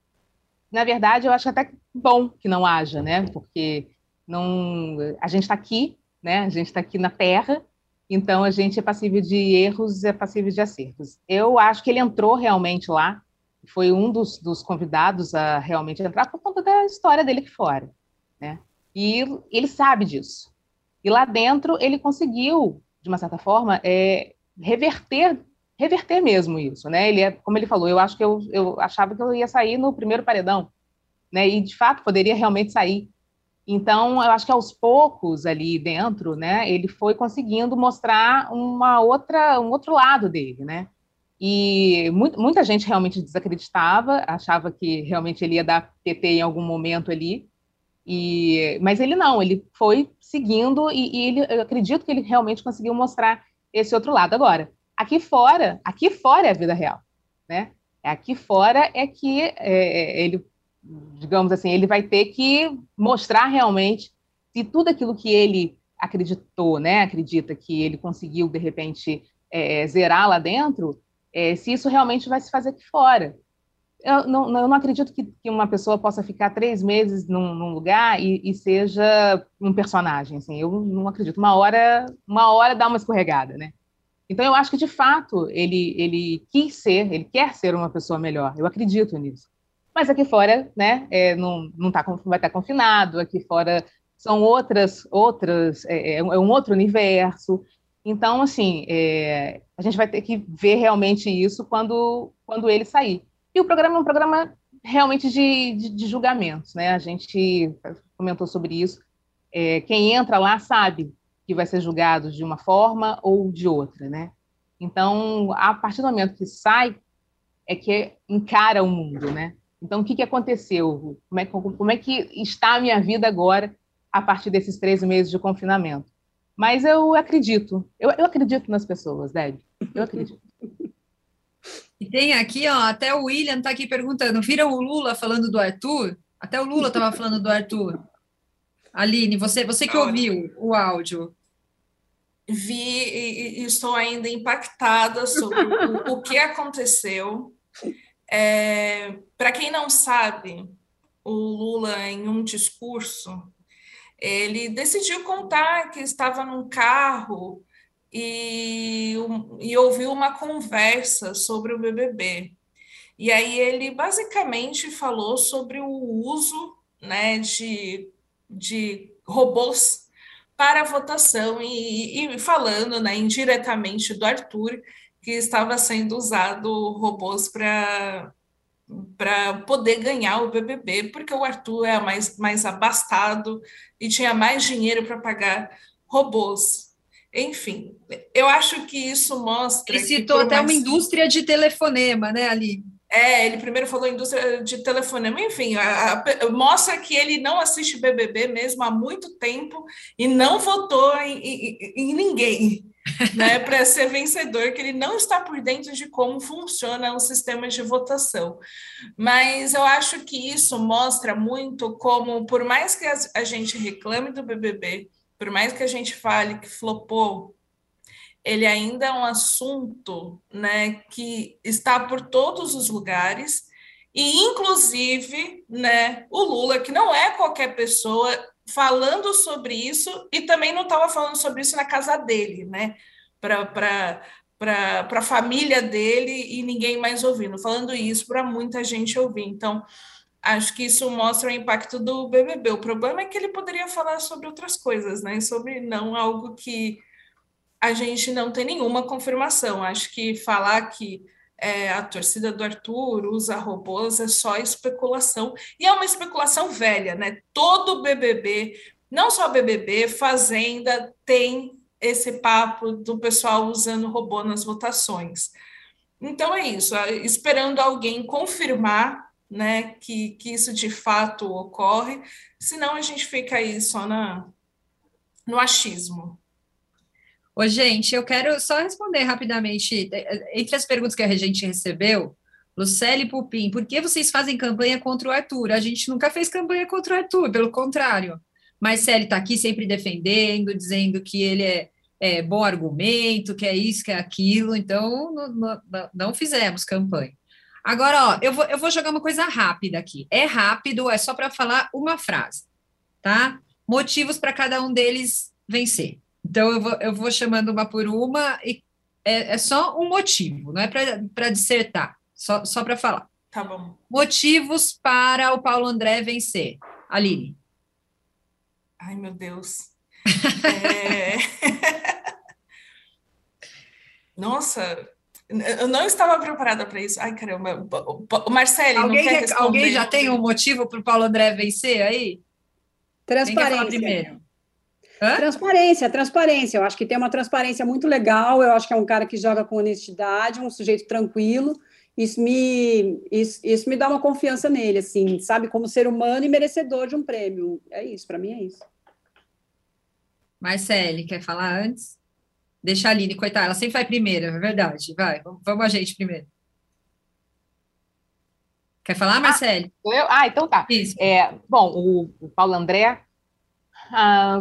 na verdade, eu acho até bom que não haja, né, porque não, a gente está aqui, né, a gente está aqui na Terra, então a gente é passível de erros, é passível de acertos. Eu acho que ele entrou realmente lá, foi um dos, dos, convidados a realmente entrar por conta da história dele aqui fora, né? E ele sabe disso. E lá dentro ele conseguiu, de uma certa forma, é, reverter, reverter mesmo isso, né? Ele é, como ele falou, eu acho que eu, eu achava que eu ia sair no primeiro paredão, né? E de fato poderia realmente sair. Então, eu acho que aos poucos ali dentro, né, ele foi conseguindo mostrar uma outra, um outro lado dele, né? E muito, muita gente realmente desacreditava, achava que realmente ele ia dar PT em algum momento ali. E, mas ele não, ele foi seguindo e, e ele, eu acredito que ele realmente conseguiu mostrar esse outro lado. Agora, aqui fora, aqui fora é a vida real, né? Aqui fora é que é, ele, digamos assim, ele vai ter que mostrar realmente se tudo aquilo que ele acreditou, né? Acredita que ele conseguiu de repente é, zerar lá dentro, é, se isso realmente vai se fazer aqui fora. Eu não, eu não acredito que, que, uma pessoa possa ficar três meses num, num lugar e, e, seja um personagem. Assim, eu não acredito. Uma hora, uma hora dá uma escorregada, né? Então eu acho que de fato ele ele quis ser, ele quer ser uma pessoa melhor. Eu acredito nisso. Mas aqui fora, né? É, não não tá vai estar confinado. Aqui fora são outras outras é, é, é um outro universo. Então, assim, é, a gente vai ter que ver realmente isso quando, quando ele sair. E o programa é um programa realmente de, de, de julgamentos, né? A gente comentou sobre isso. É, quem entra lá sabe que vai ser julgado de uma forma ou de outra, né? Então, a partir do momento que sai, é que encara o mundo, né? Então, o que, que aconteceu? Como é, como é que está a minha vida agora, a partir desses três meses de confinamento? Mas eu acredito, eu, eu acredito nas pessoas, Deb, eu acredito. E tem aqui, ó, até o William está aqui perguntando, viram o Lula falando do Arthur? Até o Lula estava falando do Arthur. Aline, você, você que ouviu o áudio. Vi e, estou ainda impactada sobre o, o que aconteceu. É, Para quem não sabe, o Lula, em um discurso, ele decidiu contar que estava num carro e, e ouviu uma conversa sobre o BBB. E aí ele basicamente falou sobre o uso né, de, de robôs para a votação e, e falando né, indiretamente do Arthur que estava sendo usado robôs para para poder ganhar o BBB, porque o Arthur é mais, mais abastado e tinha mais dinheiro para pagar robôs. Enfim, eu acho que isso mostra. Ele citou até mais... uma indústria de telefonema, né, Ali? É, ele primeiro falou indústria de telefonema, enfim, a, a, mostra que ele não assiste BBB mesmo há muito tempo e não votou em, em, em ninguém né, para ser vencedor, que ele não está por dentro de como funciona o sistema de votação. Mas eu acho que isso mostra muito como, por mais que a gente reclame do BBB, por mais que a gente fale que flopou ele ainda é um assunto né, que está por todos os lugares, e inclusive né, o Lula, que não é qualquer pessoa, falando sobre isso, e também não estava falando sobre isso na casa dele, né? Para a família dele e ninguém mais ouvindo, falando isso para muita gente ouvir. Então, acho que isso mostra o impacto do BBB. O problema é que ele poderia falar sobre outras coisas, né? Sobre não algo que a gente não tem nenhuma confirmação. Acho que falar que é, a torcida do Arthur usa robôs é só especulação. E é uma especulação velha, né? Todo BBB, não só BBB, Fazenda tem esse papo do pessoal usando robô nas votações. Então é isso, esperando alguém confirmar né, que, que isso de fato ocorre, senão a gente fica aí só na, no achismo. Ô, gente, eu quero só responder rapidamente, é, é, entre as perguntas que a gente recebeu, Lucélia Pupim, por que vocês fazem campanha contra o Arthur? A gente nunca fez campanha contra o Arthur, pelo contrário. Marcele está aqui sempre defendendo, dizendo que ele é, é, bom argumento, que é isso, que é aquilo, então não, não, não fizemos campanha. Agora, ó, eu vou, eu vou jogar uma coisa rápida aqui. É rápido, é só para falar uma frase, tá? Motivos para cada um deles vencer. Então, eu vou, eu vou chamando uma por uma e é, é só um motivo, não é para dissertar, só, só para falar. Tá bom. Motivos para o Paulo André vencer. Aline. Ai, meu Deus. é... Nossa, eu não estava preparada para isso. Ai, caramba. O Marcelo, alguém, quer, alguém já tem um motivo para o Paulo André vencer aí? Transparência. Hã? Transparência, transparência. Eu acho que tem uma transparência muito legal. Eu acho que é um cara que joga com honestidade, um sujeito tranquilo. Isso me, isso, isso me dá uma confiança nele, assim, sabe? Como ser humano e merecedor de um prêmio. É isso, para mim é isso. Marcele, quer falar antes? Deixa a Aline, coitada, ela sempre vai primeiro, é verdade. Vai, vamos a gente primeiro. Quer falar, Marcele? Ah, eu? ah então tá. Isso. É, bom, o, o Paulo André. Ah,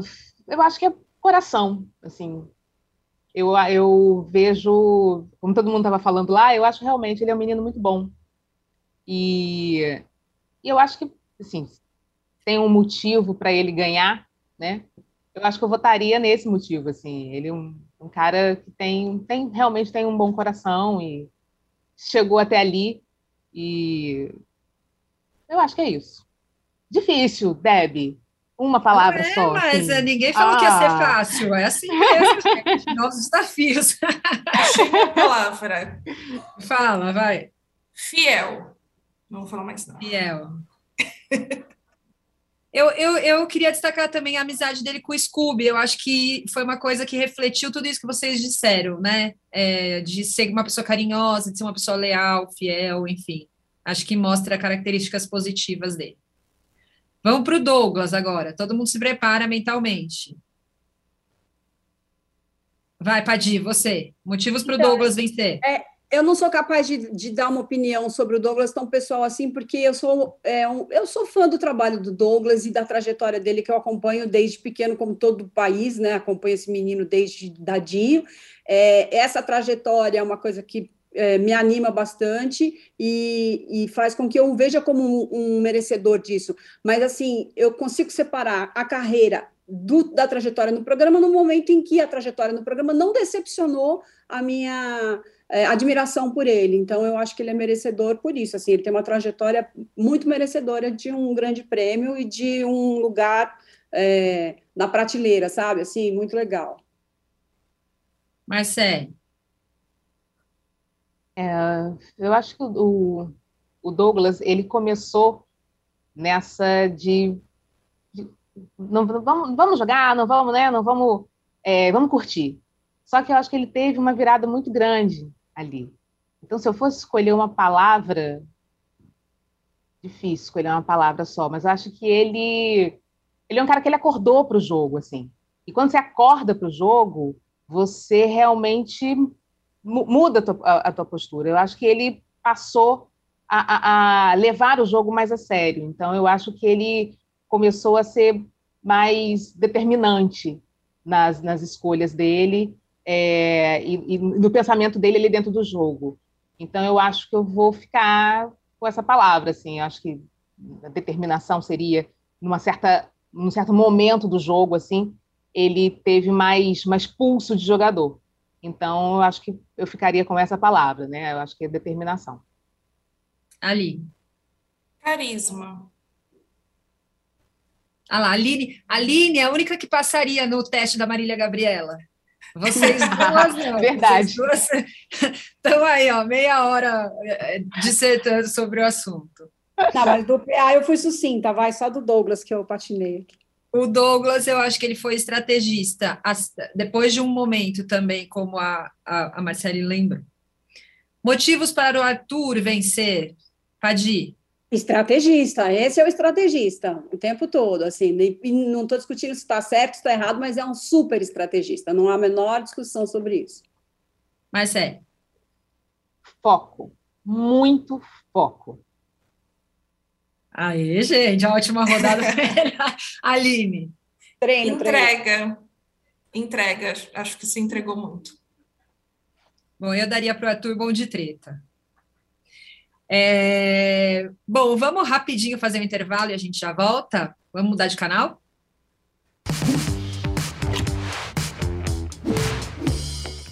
eu acho que é coração, assim. Eu, eu vejo, como todo mundo estava falando lá, eu acho realmente ele é um menino muito bom. E, e eu acho que, assim, tem um motivo para ele ganhar, né? Eu acho que eu votaria nesse motivo, assim. Ele é um, um cara que tem, tem realmente tem um bom coração e chegou até ali e eu acho que é isso. Difícil, Deb. Uma palavra é, só. Mas assim. ninguém falou ah. que ia ser ah. fácil. É assim mesmo, gente. Novos desafios. Achei uma palavra. Fala, vai. Fiel. Não vou falar mais, não. Fiel. Eu, eu, eu queria destacar também a amizade dele com o Scooby. Eu acho que foi uma coisa que refletiu tudo isso que vocês disseram, né? É, de ser uma pessoa carinhosa, de ser uma pessoa leal, fiel, enfim. Acho que mostra características positivas dele. Vamos para o Douglas agora. Todo mundo se prepara mentalmente. Vai, Padi, você. Motivos para o então, Douglas vencer. É, eu não sou capaz de, de, dar uma opinião sobre o Douglas tão pessoal assim, porque eu sou, é, um, eu sou fã do trabalho do Douglas e da trajetória dele, que eu acompanho desde pequeno, como todo o país, né? Acompanho esse menino desde dadinho. É, essa trajetória é uma coisa que é, me anima bastante e, e, faz com que eu o veja como um, um, merecedor disso. Mas, assim, eu consigo separar a carreira do, da trajetória no programa no momento em que a trajetória no programa não decepcionou a minha é, admiração por ele. Então, eu acho que ele é merecedor por isso. Assim, ele tem uma trajetória muito merecedora de um grande prêmio e de um lugar é, na prateleira, sabe? Assim, muito legal. Marcelo. É, eu acho que o, o, Douglas ele começou nessa de, de não vamos, vamos jogar, não vamos, né? Não vamos é, vamos curtir. Só que eu acho que ele teve uma virada muito grande ali. Então, se eu fosse escolher uma palavra, difícil escolher uma palavra só, mas acho que ele ele é um cara que ele acordou para o jogo, assim. E quando você acorda para o jogo, você realmente muda a tua, a, a tua, postura. Eu acho que ele passou a, a, levar o jogo mais a sério. Então, eu acho que ele começou a ser mais determinante nas, nas escolhas dele é, e, e, no pensamento dele ali dentro do jogo. Então, eu acho que eu vou ficar com essa palavra, assim. Eu acho que a determinação seria numa certa, num certo momento do jogo, assim, ele teve mais, mais pulso de jogador. Então, eu acho que eu ficaria com essa palavra, né? Eu acho que é determinação. Ali. Carisma. Ah lá, Aline, Aline é a única que passaria no teste da Marília Gabriela. Vocês duas não. Verdade. estão aí, ó, meia hora é, dissertando sobre o assunto. Não, mas do PA eu fui sucinta, vai, só do Douglas que eu patinei aqui. O Douglas, eu acho que ele foi estrategista, depois de um momento também, como a, a, a Marcele lembrou. Motivos para o Arthur vencer, Padi? Estrategista, esse é o estrategista o tempo todo, assim, não estou discutindo se está certo, se está errado, mas é um super estrategista, não há a menor discussão sobre isso. Marcelo. Foco, muito foco. Aí, gente, ótima rodada Aline. Treino, Entrega. Treino. Entrega, acho que se entregou muito. Bom, eu daria para o Arthur bom de treta. É... Bom, vamos rapidinho fazer um intervalo e a gente já volta. Vamos mudar de canal?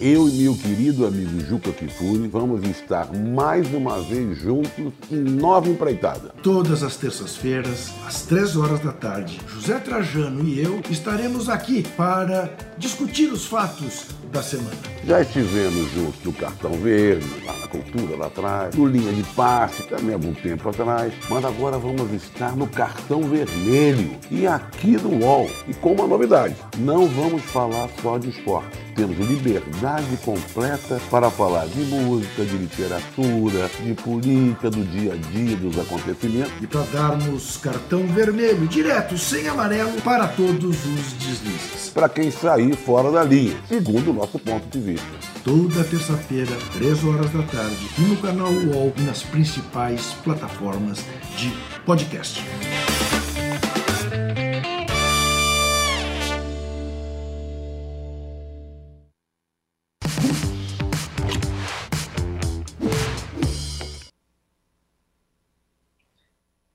Eu e meu querido amigo Juca Kifuri vamos estar mais uma vez juntos em Nova Empreitada. Todas as terças-feiras, às três horas da tarde, José Trajano e eu estaremos aqui para discutir os fatos da semana. Já estivemos juntos no Cartão Verde, lá na Cultura, lá atrás, no Linha de Passe, também há algum tempo atrás, mas agora vamos estar no Cartão Vermelho e aqui no UOL. E com uma novidade, não vamos falar só de esporte. Temos liberdade completa para falar de música, de literatura, de política, do dia a dia, dos acontecimentos. E para darmos cartão vermelho, direto, sem amarelo, para todos os deslizes. Para quem sair fora da linha, segundo o nosso ponto de vista. Toda terça-feira, 3 horas da tarde, no canal UOL e nas principais plataformas de podcast.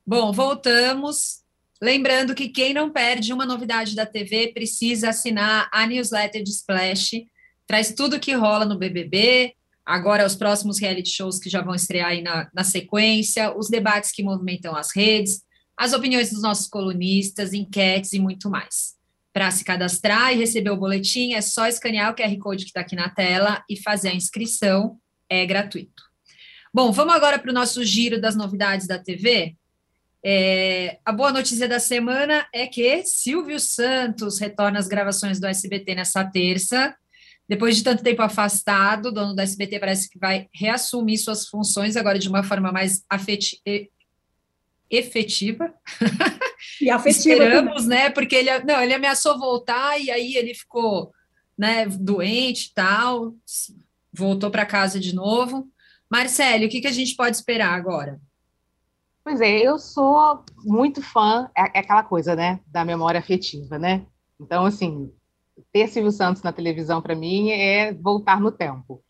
Bom, voltamos. Lembrando que quem não perde uma novidade da TV precisa assinar a newsletter de Splash. Traz tudo que rola no BBB, agora os próximos reality shows que já vão estrear aí na, na sequência, os debates que movimentam as redes, as opiniões dos nossos colunistas, enquetes e muito mais. Para se cadastrar e receber o boletim, é só escanear o QR Code que está aqui na tela e fazer a inscrição, é gratuito. Bom, vamos agora para o nosso giro das novidades da TV. É, a boa notícia da semana é que Silvio Santos retorna às gravações do SBT nessa terça. Depois de tanto tempo afastado, o dono do SBT parece que vai reassumir suas funções agora de uma forma mais afeti efetiva. E afetiva Esperamos, também. né? Porque ele, não, ele ameaçou voltar e aí ele ficou né, doente e tal, voltou para casa de novo. Marcelo, o que, que a gente pode esperar agora? Pois é, eu sou muito fã, é, é aquela coisa, né, da memória afetiva, né? Então, assim, ter Silvio Santos na televisão para mim é voltar no tempo.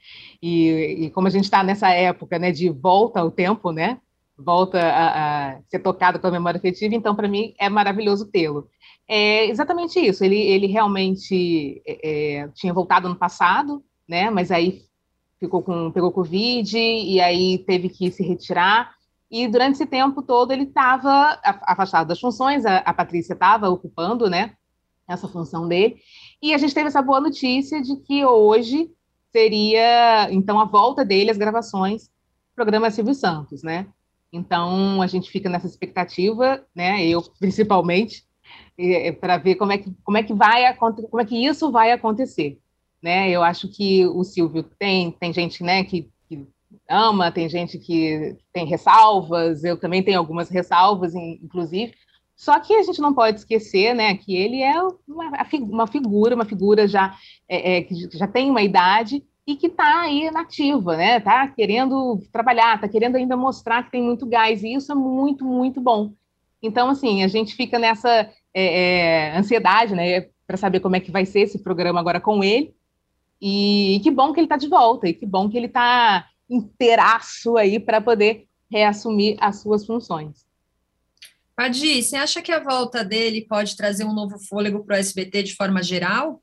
E, e como a gente está nessa época, né, de volta ao tempo, né? Volta a, a ser tocado pela memória afetiva, então para mim é maravilhoso tê-lo. É exatamente isso. Ele, ele realmente é, é tinha voltado no passado, né? Mas aí ficou com pegou covid e aí teve que se retirar e durante esse tempo todo ele estava afastado das funções, a, a Patrícia estava ocupando, né, essa função dele. E a gente teve essa boa notícia de que hoje seria, então, a volta dele às gravações do programa Silvio Santos, né? Então, a gente fica nessa expectativa, né, eu principalmente, é, para ver como é que como é que vai como é que isso vai acontecer, né? Eu acho que o Silvio tem tem gente, né, que, que ama, tem gente que tem ressalvas, eu também tenho algumas ressalvas, inclusive. Só que a gente não pode esquecer, né, que ele é uma, uma figura, uma figura já é, é, que já tem uma idade e que está aí nativa, né? Está querendo trabalhar, está querendo ainda mostrar que tem muito gás, e isso é muito, muito bom. Então, assim, a gente fica nessa é, é, ansiedade, né, para saber como é que vai ser esse programa agora com ele. E, e que bom que ele está de volta, e que bom que ele está inteiraço aí para poder reassumir as suas funções. Adi, você acha que a volta dele pode trazer um novo fôlego para o SBT de forma geral?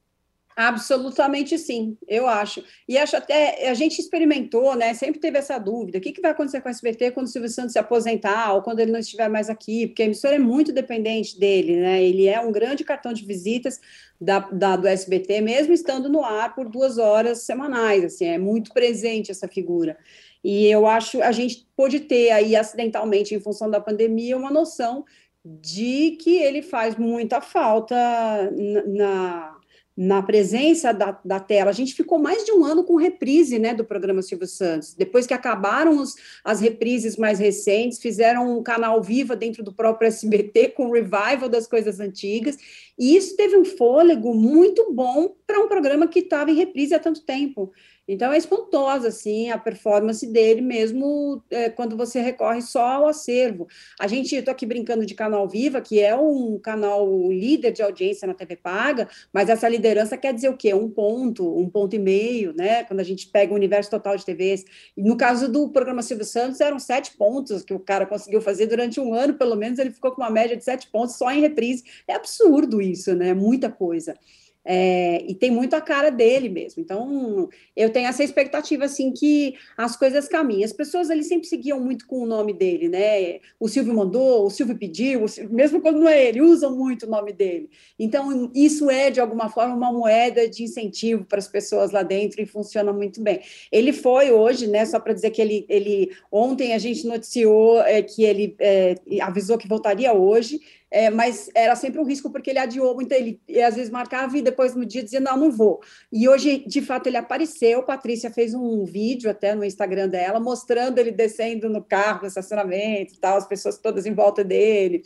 Absolutamente sim, eu acho. E acho até, a gente experimentou, né? Sempre teve essa dúvida: o que, que vai acontecer com o SBT quando o Silvio Santos se aposentar ou quando ele não estiver mais aqui? Porque a emissora é muito dependente dele, né? Ele é um grande cartão de visitas da, da, do SBT, mesmo estando no ar por duas horas semanais, assim, é muito presente essa figura. E eu acho a gente pôde ter aí acidentalmente, em função da pandemia, uma noção de que ele faz muita falta na na presença da, da, tela. A gente ficou mais de um ano com reprise né, do programa Silvio Santos. Depois que acabaram os, as reprises mais recentes, fizeram um canal viva dentro do próprio SBT com revival das coisas antigas. E isso teve um fôlego muito bom para um programa que estava em reprise há tanto tempo. Então é espantosa assim a performance dele mesmo é, quando você recorre só ao acervo. A gente, estou aqui brincando de canal Viva, que é um canal líder de audiência na TV paga, mas essa liderança quer dizer o quê? Um ponto, um ponto e meio, né? Quando a gente pega o universo total de TVs. No caso do programa Silvio Santos, eram sete pontos que o cara conseguiu fazer durante um ano, pelo menos ele ficou com uma média de sete pontos só em reprise. É absurdo isso, né? Muita coisa. É, e tem muito a cara dele mesmo. Então, eu tenho essa expectativa, assim, que as coisas caminhem. As pessoas ali sempre seguiam muito com o nome dele, né? O Silvio mandou, o Silvio pediu, o Silvio, mesmo quando não é ele, usam muito o nome dele. Então, isso é, de alguma forma, uma moeda de incentivo para as pessoas lá dentro e funciona muito bem. Ele foi hoje, né? Só para dizer que ele, ele ontem a gente noticiou é, que ele é, avisou que voltaria hoje é, mas era sempre um risco porque ele adiou muito, ele, às vezes marcava e depois no dia dizia, não, não vou. E hoje, de fato, ele apareceu, Patrícia fez um vídeo até no Instagram dela, mostrando ele descendo no carro, no estacionamento e tal, as pessoas todas em volta dele.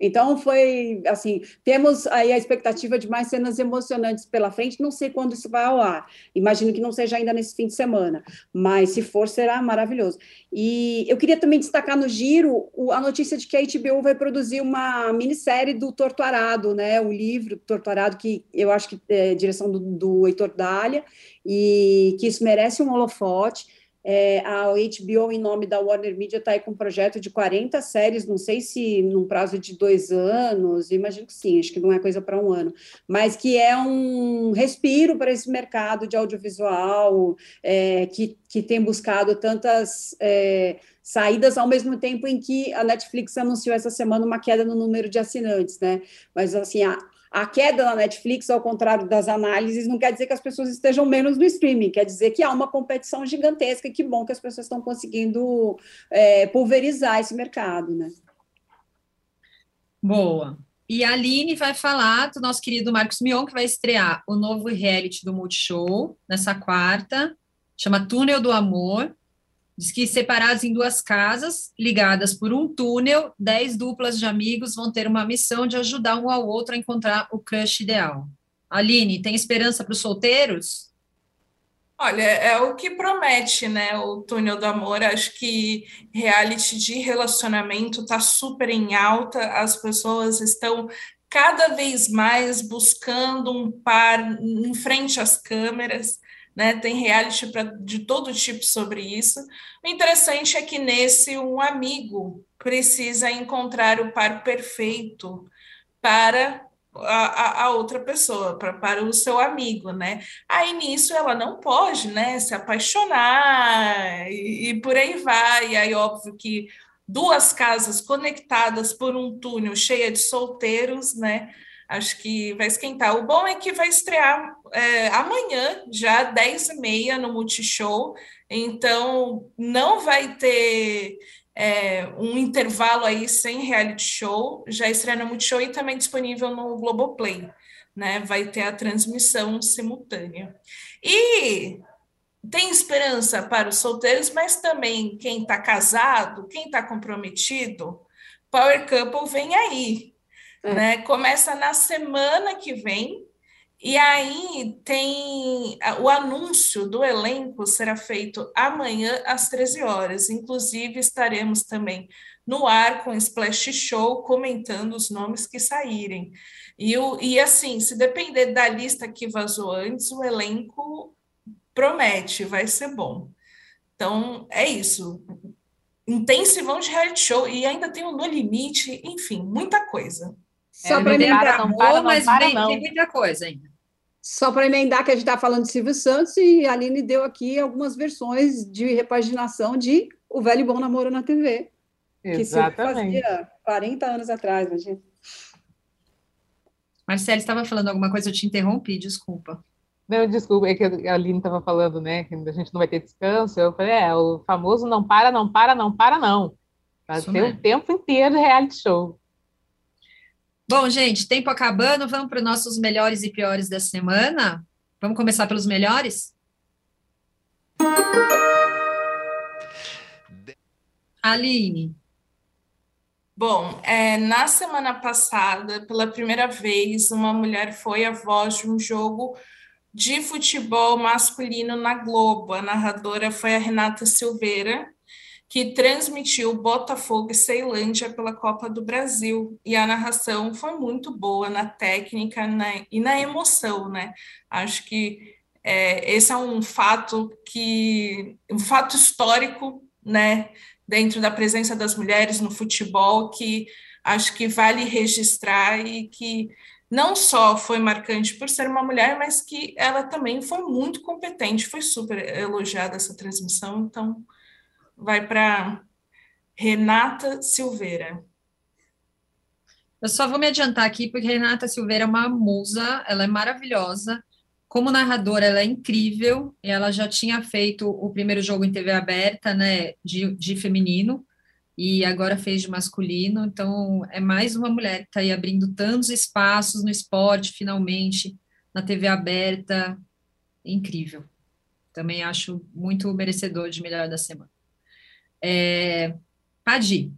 Então foi assim, temos aí a expectativa de mais cenas emocionantes pela frente. Não sei quando isso vai ao ar. Imagino que não seja ainda nesse fim de semana, mas se for será maravilhoso. E eu queria também destacar no giro a notícia de que a HBO vai produzir uma minissérie do Torturado, né? O livro Torturado que eu acho que é direção do, do Heitor Dália e que isso merece um holofote. É, a HBO, em nome da Warner Media, está aí com um projeto de 40 séries, não sei se num prazo de dois anos, imagino que sim, acho que não é coisa para um ano, mas que é um respiro para esse mercado de audiovisual é, que, que tem buscado tantas é, saídas ao mesmo tempo em que a Netflix anunciou essa semana uma queda no número de assinantes, né? Mas assim, a, a queda na Netflix, ao contrário das análises, não quer dizer que as pessoas estejam menos no streaming, quer dizer que há uma competição gigantesca e que bom que as pessoas estão conseguindo é, pulverizar esse mercado, né? Boa. E a Aline vai falar do nosso querido Marcos Mion, que vai estrear o novo reality do Multishow nessa quarta, chama Túnel do Amor. Diz que separados em duas casas, ligadas por um túnel, dez duplas de amigos vão ter uma missão de ajudar um ao outro a encontrar o crush ideal. Aline, tem esperança para os solteiros? Olha, é o que promete, né? O túnel do amor. Acho que reality de relacionamento está super em alta, as pessoas estão cada vez mais buscando um par em frente às câmeras né? Tem reality pra, de todo tipo sobre isso. O interessante é que nesse um amigo precisa encontrar o par perfeito para a, a, outra pessoa, para, para o seu amigo, né? Aí nisso ela não pode, né, se apaixonar e, e por aí vai. E aí, óbvio que duas casas conectadas por um túnel cheia de solteiros, né? Acho que vai esquentar. O bom é que vai estrear é, amanhã, já 10 e meia no Multishow. Então, não vai ter é, um intervalo aí sem reality show, já estreia no Multishow e também disponível no Globoplay, né? Vai ter a transmissão simultânea. E tem esperança para os solteiros, mas também quem está casado, quem está comprometido, Power Couple vem aí. É. Né? Começa na semana que vem, e aí tem o anúncio do elenco será feito amanhã às 13 horas. Inclusive, estaremos também no ar com Splash Show comentando os nomes que saírem. E, o, e assim, se depender da lista que vazou antes, o elenco promete, vai ser bom. Então, é isso. Intensivão de reality show e ainda tem o No Limite, enfim, muita coisa. Só é, para não para, não, mas para, não. tem muita coisa ainda. Só para emendar que a gente está falando de Silvio Santos e a Aline deu aqui algumas versões de repaginação de O Velho e Bom Namoro na TV. Exatamente. Que fazia 40 anos atrás, imagina. Marcelo, estava falando alguma coisa, eu te interrompi, desculpa. Não, desculpa, é que a Aline estava falando, né, que a gente não vai ter descanso. Eu falei, é, o famoso não para, não para, não para, não. Vai ter o tempo inteiro de reality show. Bom, gente, tempo acabando, vamos para os nossos melhores e piores da semana. Vamos começar pelos melhores? Aline. Bom, é, na semana passada, pela primeira vez, uma mulher foi a voz de um jogo de futebol masculino na Globo. A narradora foi a Renata Silveira, que transmitiu Botafogo e Ceilândia pela Copa do Brasil. E a narração foi muito boa na técnica né, e na emoção, né? Acho que é, esse é um fato que um fato histórico, né? Dentro da presença das mulheres no futebol, que acho que vale registrar e que não só foi marcante por ser uma mulher, mas que ela também foi muito competente, foi super elogiada essa transmissão, então vai para Renata Silveira. Eu só vou me adiantar aqui, porque Renata Silveira é uma musa, ela é maravilhosa. Como narradora, ela é incrível. Ela já tinha feito o primeiro jogo em TV aberta, né, de, de feminino, e agora fez de masculino. Então, é mais uma mulher que está aí abrindo tantos espaços no esporte, finalmente, na TV aberta. Incrível. Também acho muito merecedor de melhor da semana. É, Padi.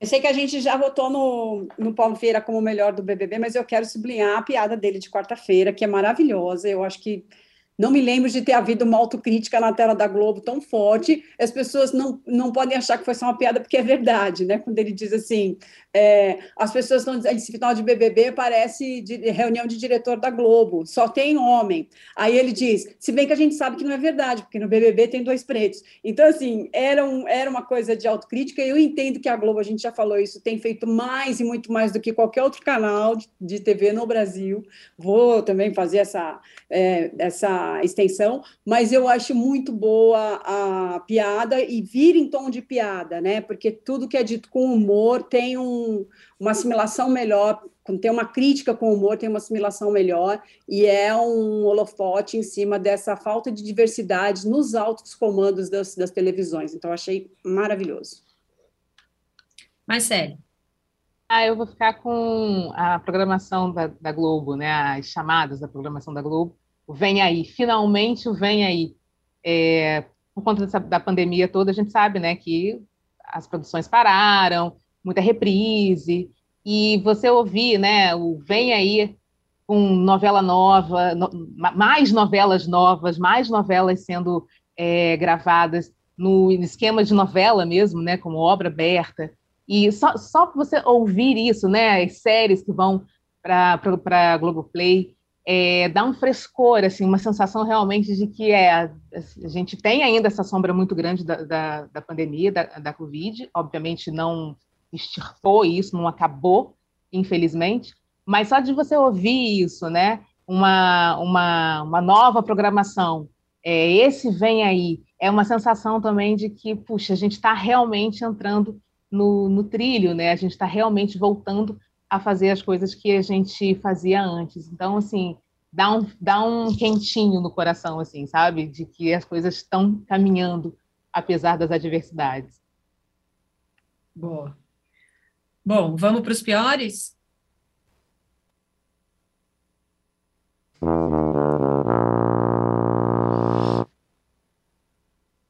Eu sei que a gente já votou no, no Paulo Vieira como o melhor do BBB, mas eu quero sublinhar a piada dele de quarta-feira, que é maravilhosa. Eu acho que não me lembro de ter havido uma autocrítica na tela da Globo tão forte. As pessoas não, não podem achar que foi só uma piada, porque é verdade, né? Quando ele diz assim: é, as pessoas estão dizendo, esse final de BBB parece de reunião de diretor da Globo, só tem homem. Aí ele diz: se bem que a gente sabe que não é verdade, porque no BBB tem dois pretos. Então, assim, era, um, era uma coisa de autocrítica. Eu entendo que a Globo, a gente já falou isso, tem feito mais e muito mais do que qualquer outro canal de, de TV no Brasil. Vou também fazer essa. É, essa extensão, mas eu acho muito boa a piada e vira em tom de piada, né? Porque tudo que é dito com humor tem um, uma assimilação melhor, quando tem uma crítica com humor, tem uma assimilação melhor, e é um holofote em cima dessa falta de diversidade nos altos comandos das, das televisões. Então, achei maravilhoso. Marcele. Ah, eu vou ficar com a programação da, da Globo, né? As chamadas da programação da Globo o Vem Aí, finalmente o Vem Aí. É, por conta dessa, da pandemia toda, a gente sabe né, que as produções pararam, muita reprise, e você ouvir né, o Vem Aí com novela nova, no, mais novelas novas, mais novelas sendo é, gravadas no esquema de novela mesmo, né, como obra aberta, e só, só você ouvir isso, né, as séries que vão para Globoplay, é, dá um frescor, assim, uma sensação realmente de que é, a gente tem ainda essa sombra muito grande da, da, da pandemia, da, da Covid, obviamente não extirpou isso, não acabou, infelizmente, mas só de você ouvir isso, né, uma, uma, uma nova programação, é, esse vem aí, é uma sensação também de que, puxa, a gente está realmente entrando no, no trilho, né, a gente está realmente voltando a fazer as coisas que a gente fazia antes. Então, assim, dá um, dá um quentinho no coração, assim, sabe? De que as coisas estão caminhando apesar das adversidades. Boa. Bom, vamos para os piores?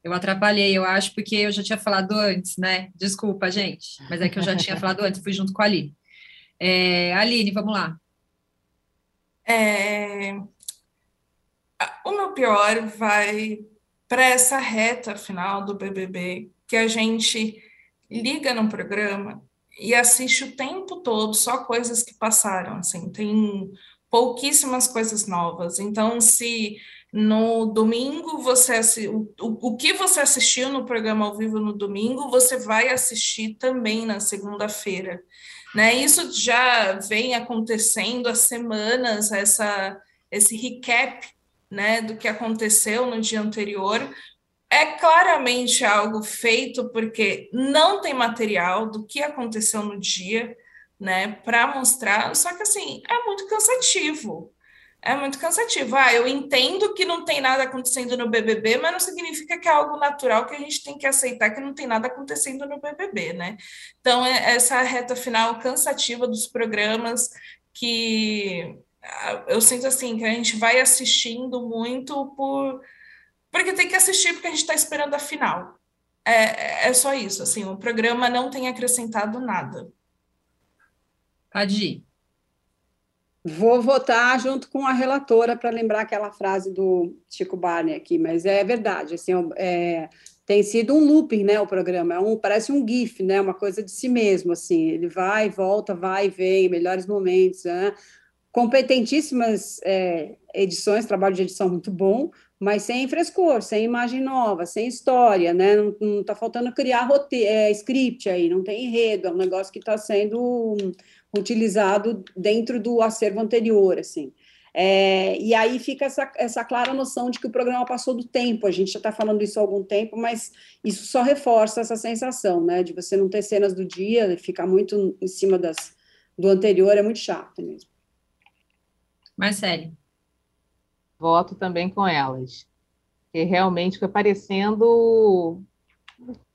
Eu atrapalhei, eu acho, porque eu já tinha falado antes, né? Desculpa, gente, mas é que eu já tinha falado antes, fui junto com a Aline. É, Aline, vamos lá. É, o meu pior vai para essa reta final do BBB, que a gente liga no programa e assiste o tempo todo só coisas que passaram, assim, tem pouquíssimas coisas novas. Então, se no domingo você o, o, que você assistiu no programa ao vivo no domingo, você vai assistir também na segunda-feira. Né? Isso já vem acontecendo há semanas, essa, esse recap né, do que aconteceu no dia anterior. É claramente algo feito porque não tem material do que aconteceu no dia, né, para mostrar. Só que assim é muito cansativo. É muito cansativo. Ah, eu entendo que não tem nada acontecendo no BBB, mas não significa que é algo natural que a gente tem que aceitar que não tem nada acontecendo no BBB, né? Então, é essa reta final cansativa dos programas que ah, eu sinto assim que a gente vai assistindo muito por porque tem que assistir porque a gente está esperando a final. É, é só isso, assim, o programa não tem acrescentado nada. Adi. Vou votar junto com a relatora para lembrar aquela frase do Chico Barney aqui, mas é verdade, assim, é, tem sido um looping, né, o programa, é um, parece um GIF, né, uma coisa de si mesmo, assim, ele vai, volta, vai, vem, melhores momentos, né, competentíssimas é, edições, trabalho de edição muito bom, mas sem frescor, sem imagem nova, sem história, né, não está faltando criar roteiro, é, script aí, não tem enredo, é um negócio que está sendo utilizado dentro do acervo anterior, assim. É, e aí fica essa, essa clara noção de que o programa passou do tempo. A gente já está falando isso há algum tempo, mas isso só reforça essa sensação, né? De você não ter cenas do dia, ficar muito em cima das, do anterior, é muito chato mesmo. Marcele. Voto também com elas. Que realmente foi parecendo.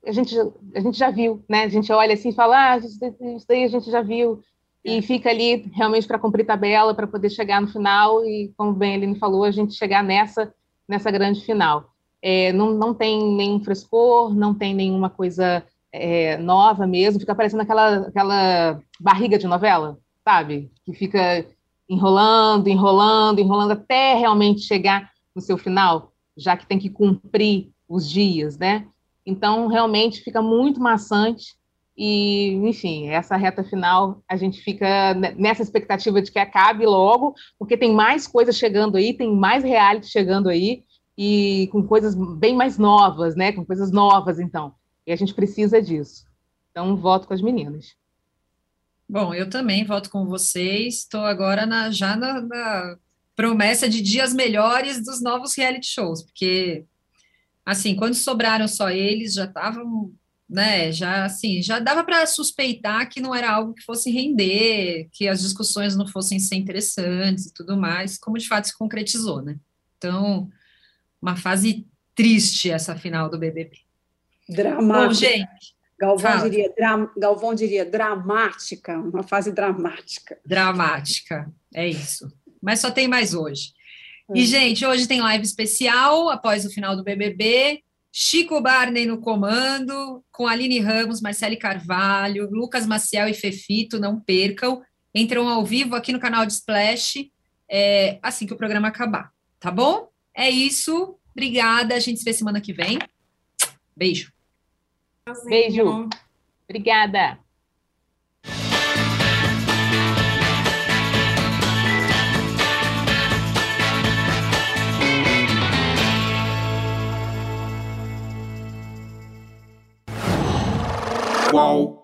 A gente, a gente já viu, né? A gente olha assim e fala, ah, isso daí a gente já viu e fica ali realmente para cumprir tabela, para poder chegar no final e, como bem a Aline falou, a gente chegar nessa, nessa grande final. É, não, não tem nenhum frescor, não tem nenhuma coisa é, nova mesmo, fica parecendo aquela, aquela barriga de novela, sabe? Que fica enrolando, enrolando, enrolando até realmente chegar no seu final, já que tem que cumprir os dias, né? Então, realmente fica muito maçante e, enfim, essa reta final, a gente fica nessa expectativa de que acabe logo, porque tem mais coisas chegando aí, tem mais reality chegando aí, e com coisas bem mais novas, né? Com coisas novas, então. E a gente precisa disso. Então, voto com as meninas. Bom, eu também voto com vocês. Estou agora na, já na, na promessa de dias melhores dos novos reality shows, porque, assim, quando sobraram só eles, já estavam né? Já assim, já dava para suspeitar que não era algo que fosse render, que as discussões não fossem ser interessantes e tudo mais, como de fato se concretizou, né? Então, uma fase triste essa final do BBB. Dramática. Bom, gente, Galvão diria, dra, Galvão diria dramática, uma fase dramática. Dramática, é isso. Mas só tem mais hoje. E, é. gente, hoje tem live especial após o final do BBB. Chico Barney no comando, com Aline Ramos, Marcele Carvalho, Lucas Maciel e Fefito, não percam. Entram ao vivo aqui no canal de Splash, é, assim que o programa acabar, tá bom? É isso. Obrigada. A gente se vê semana que vem. Beijo. Assim, Beijo. Então. Obrigada. Wow.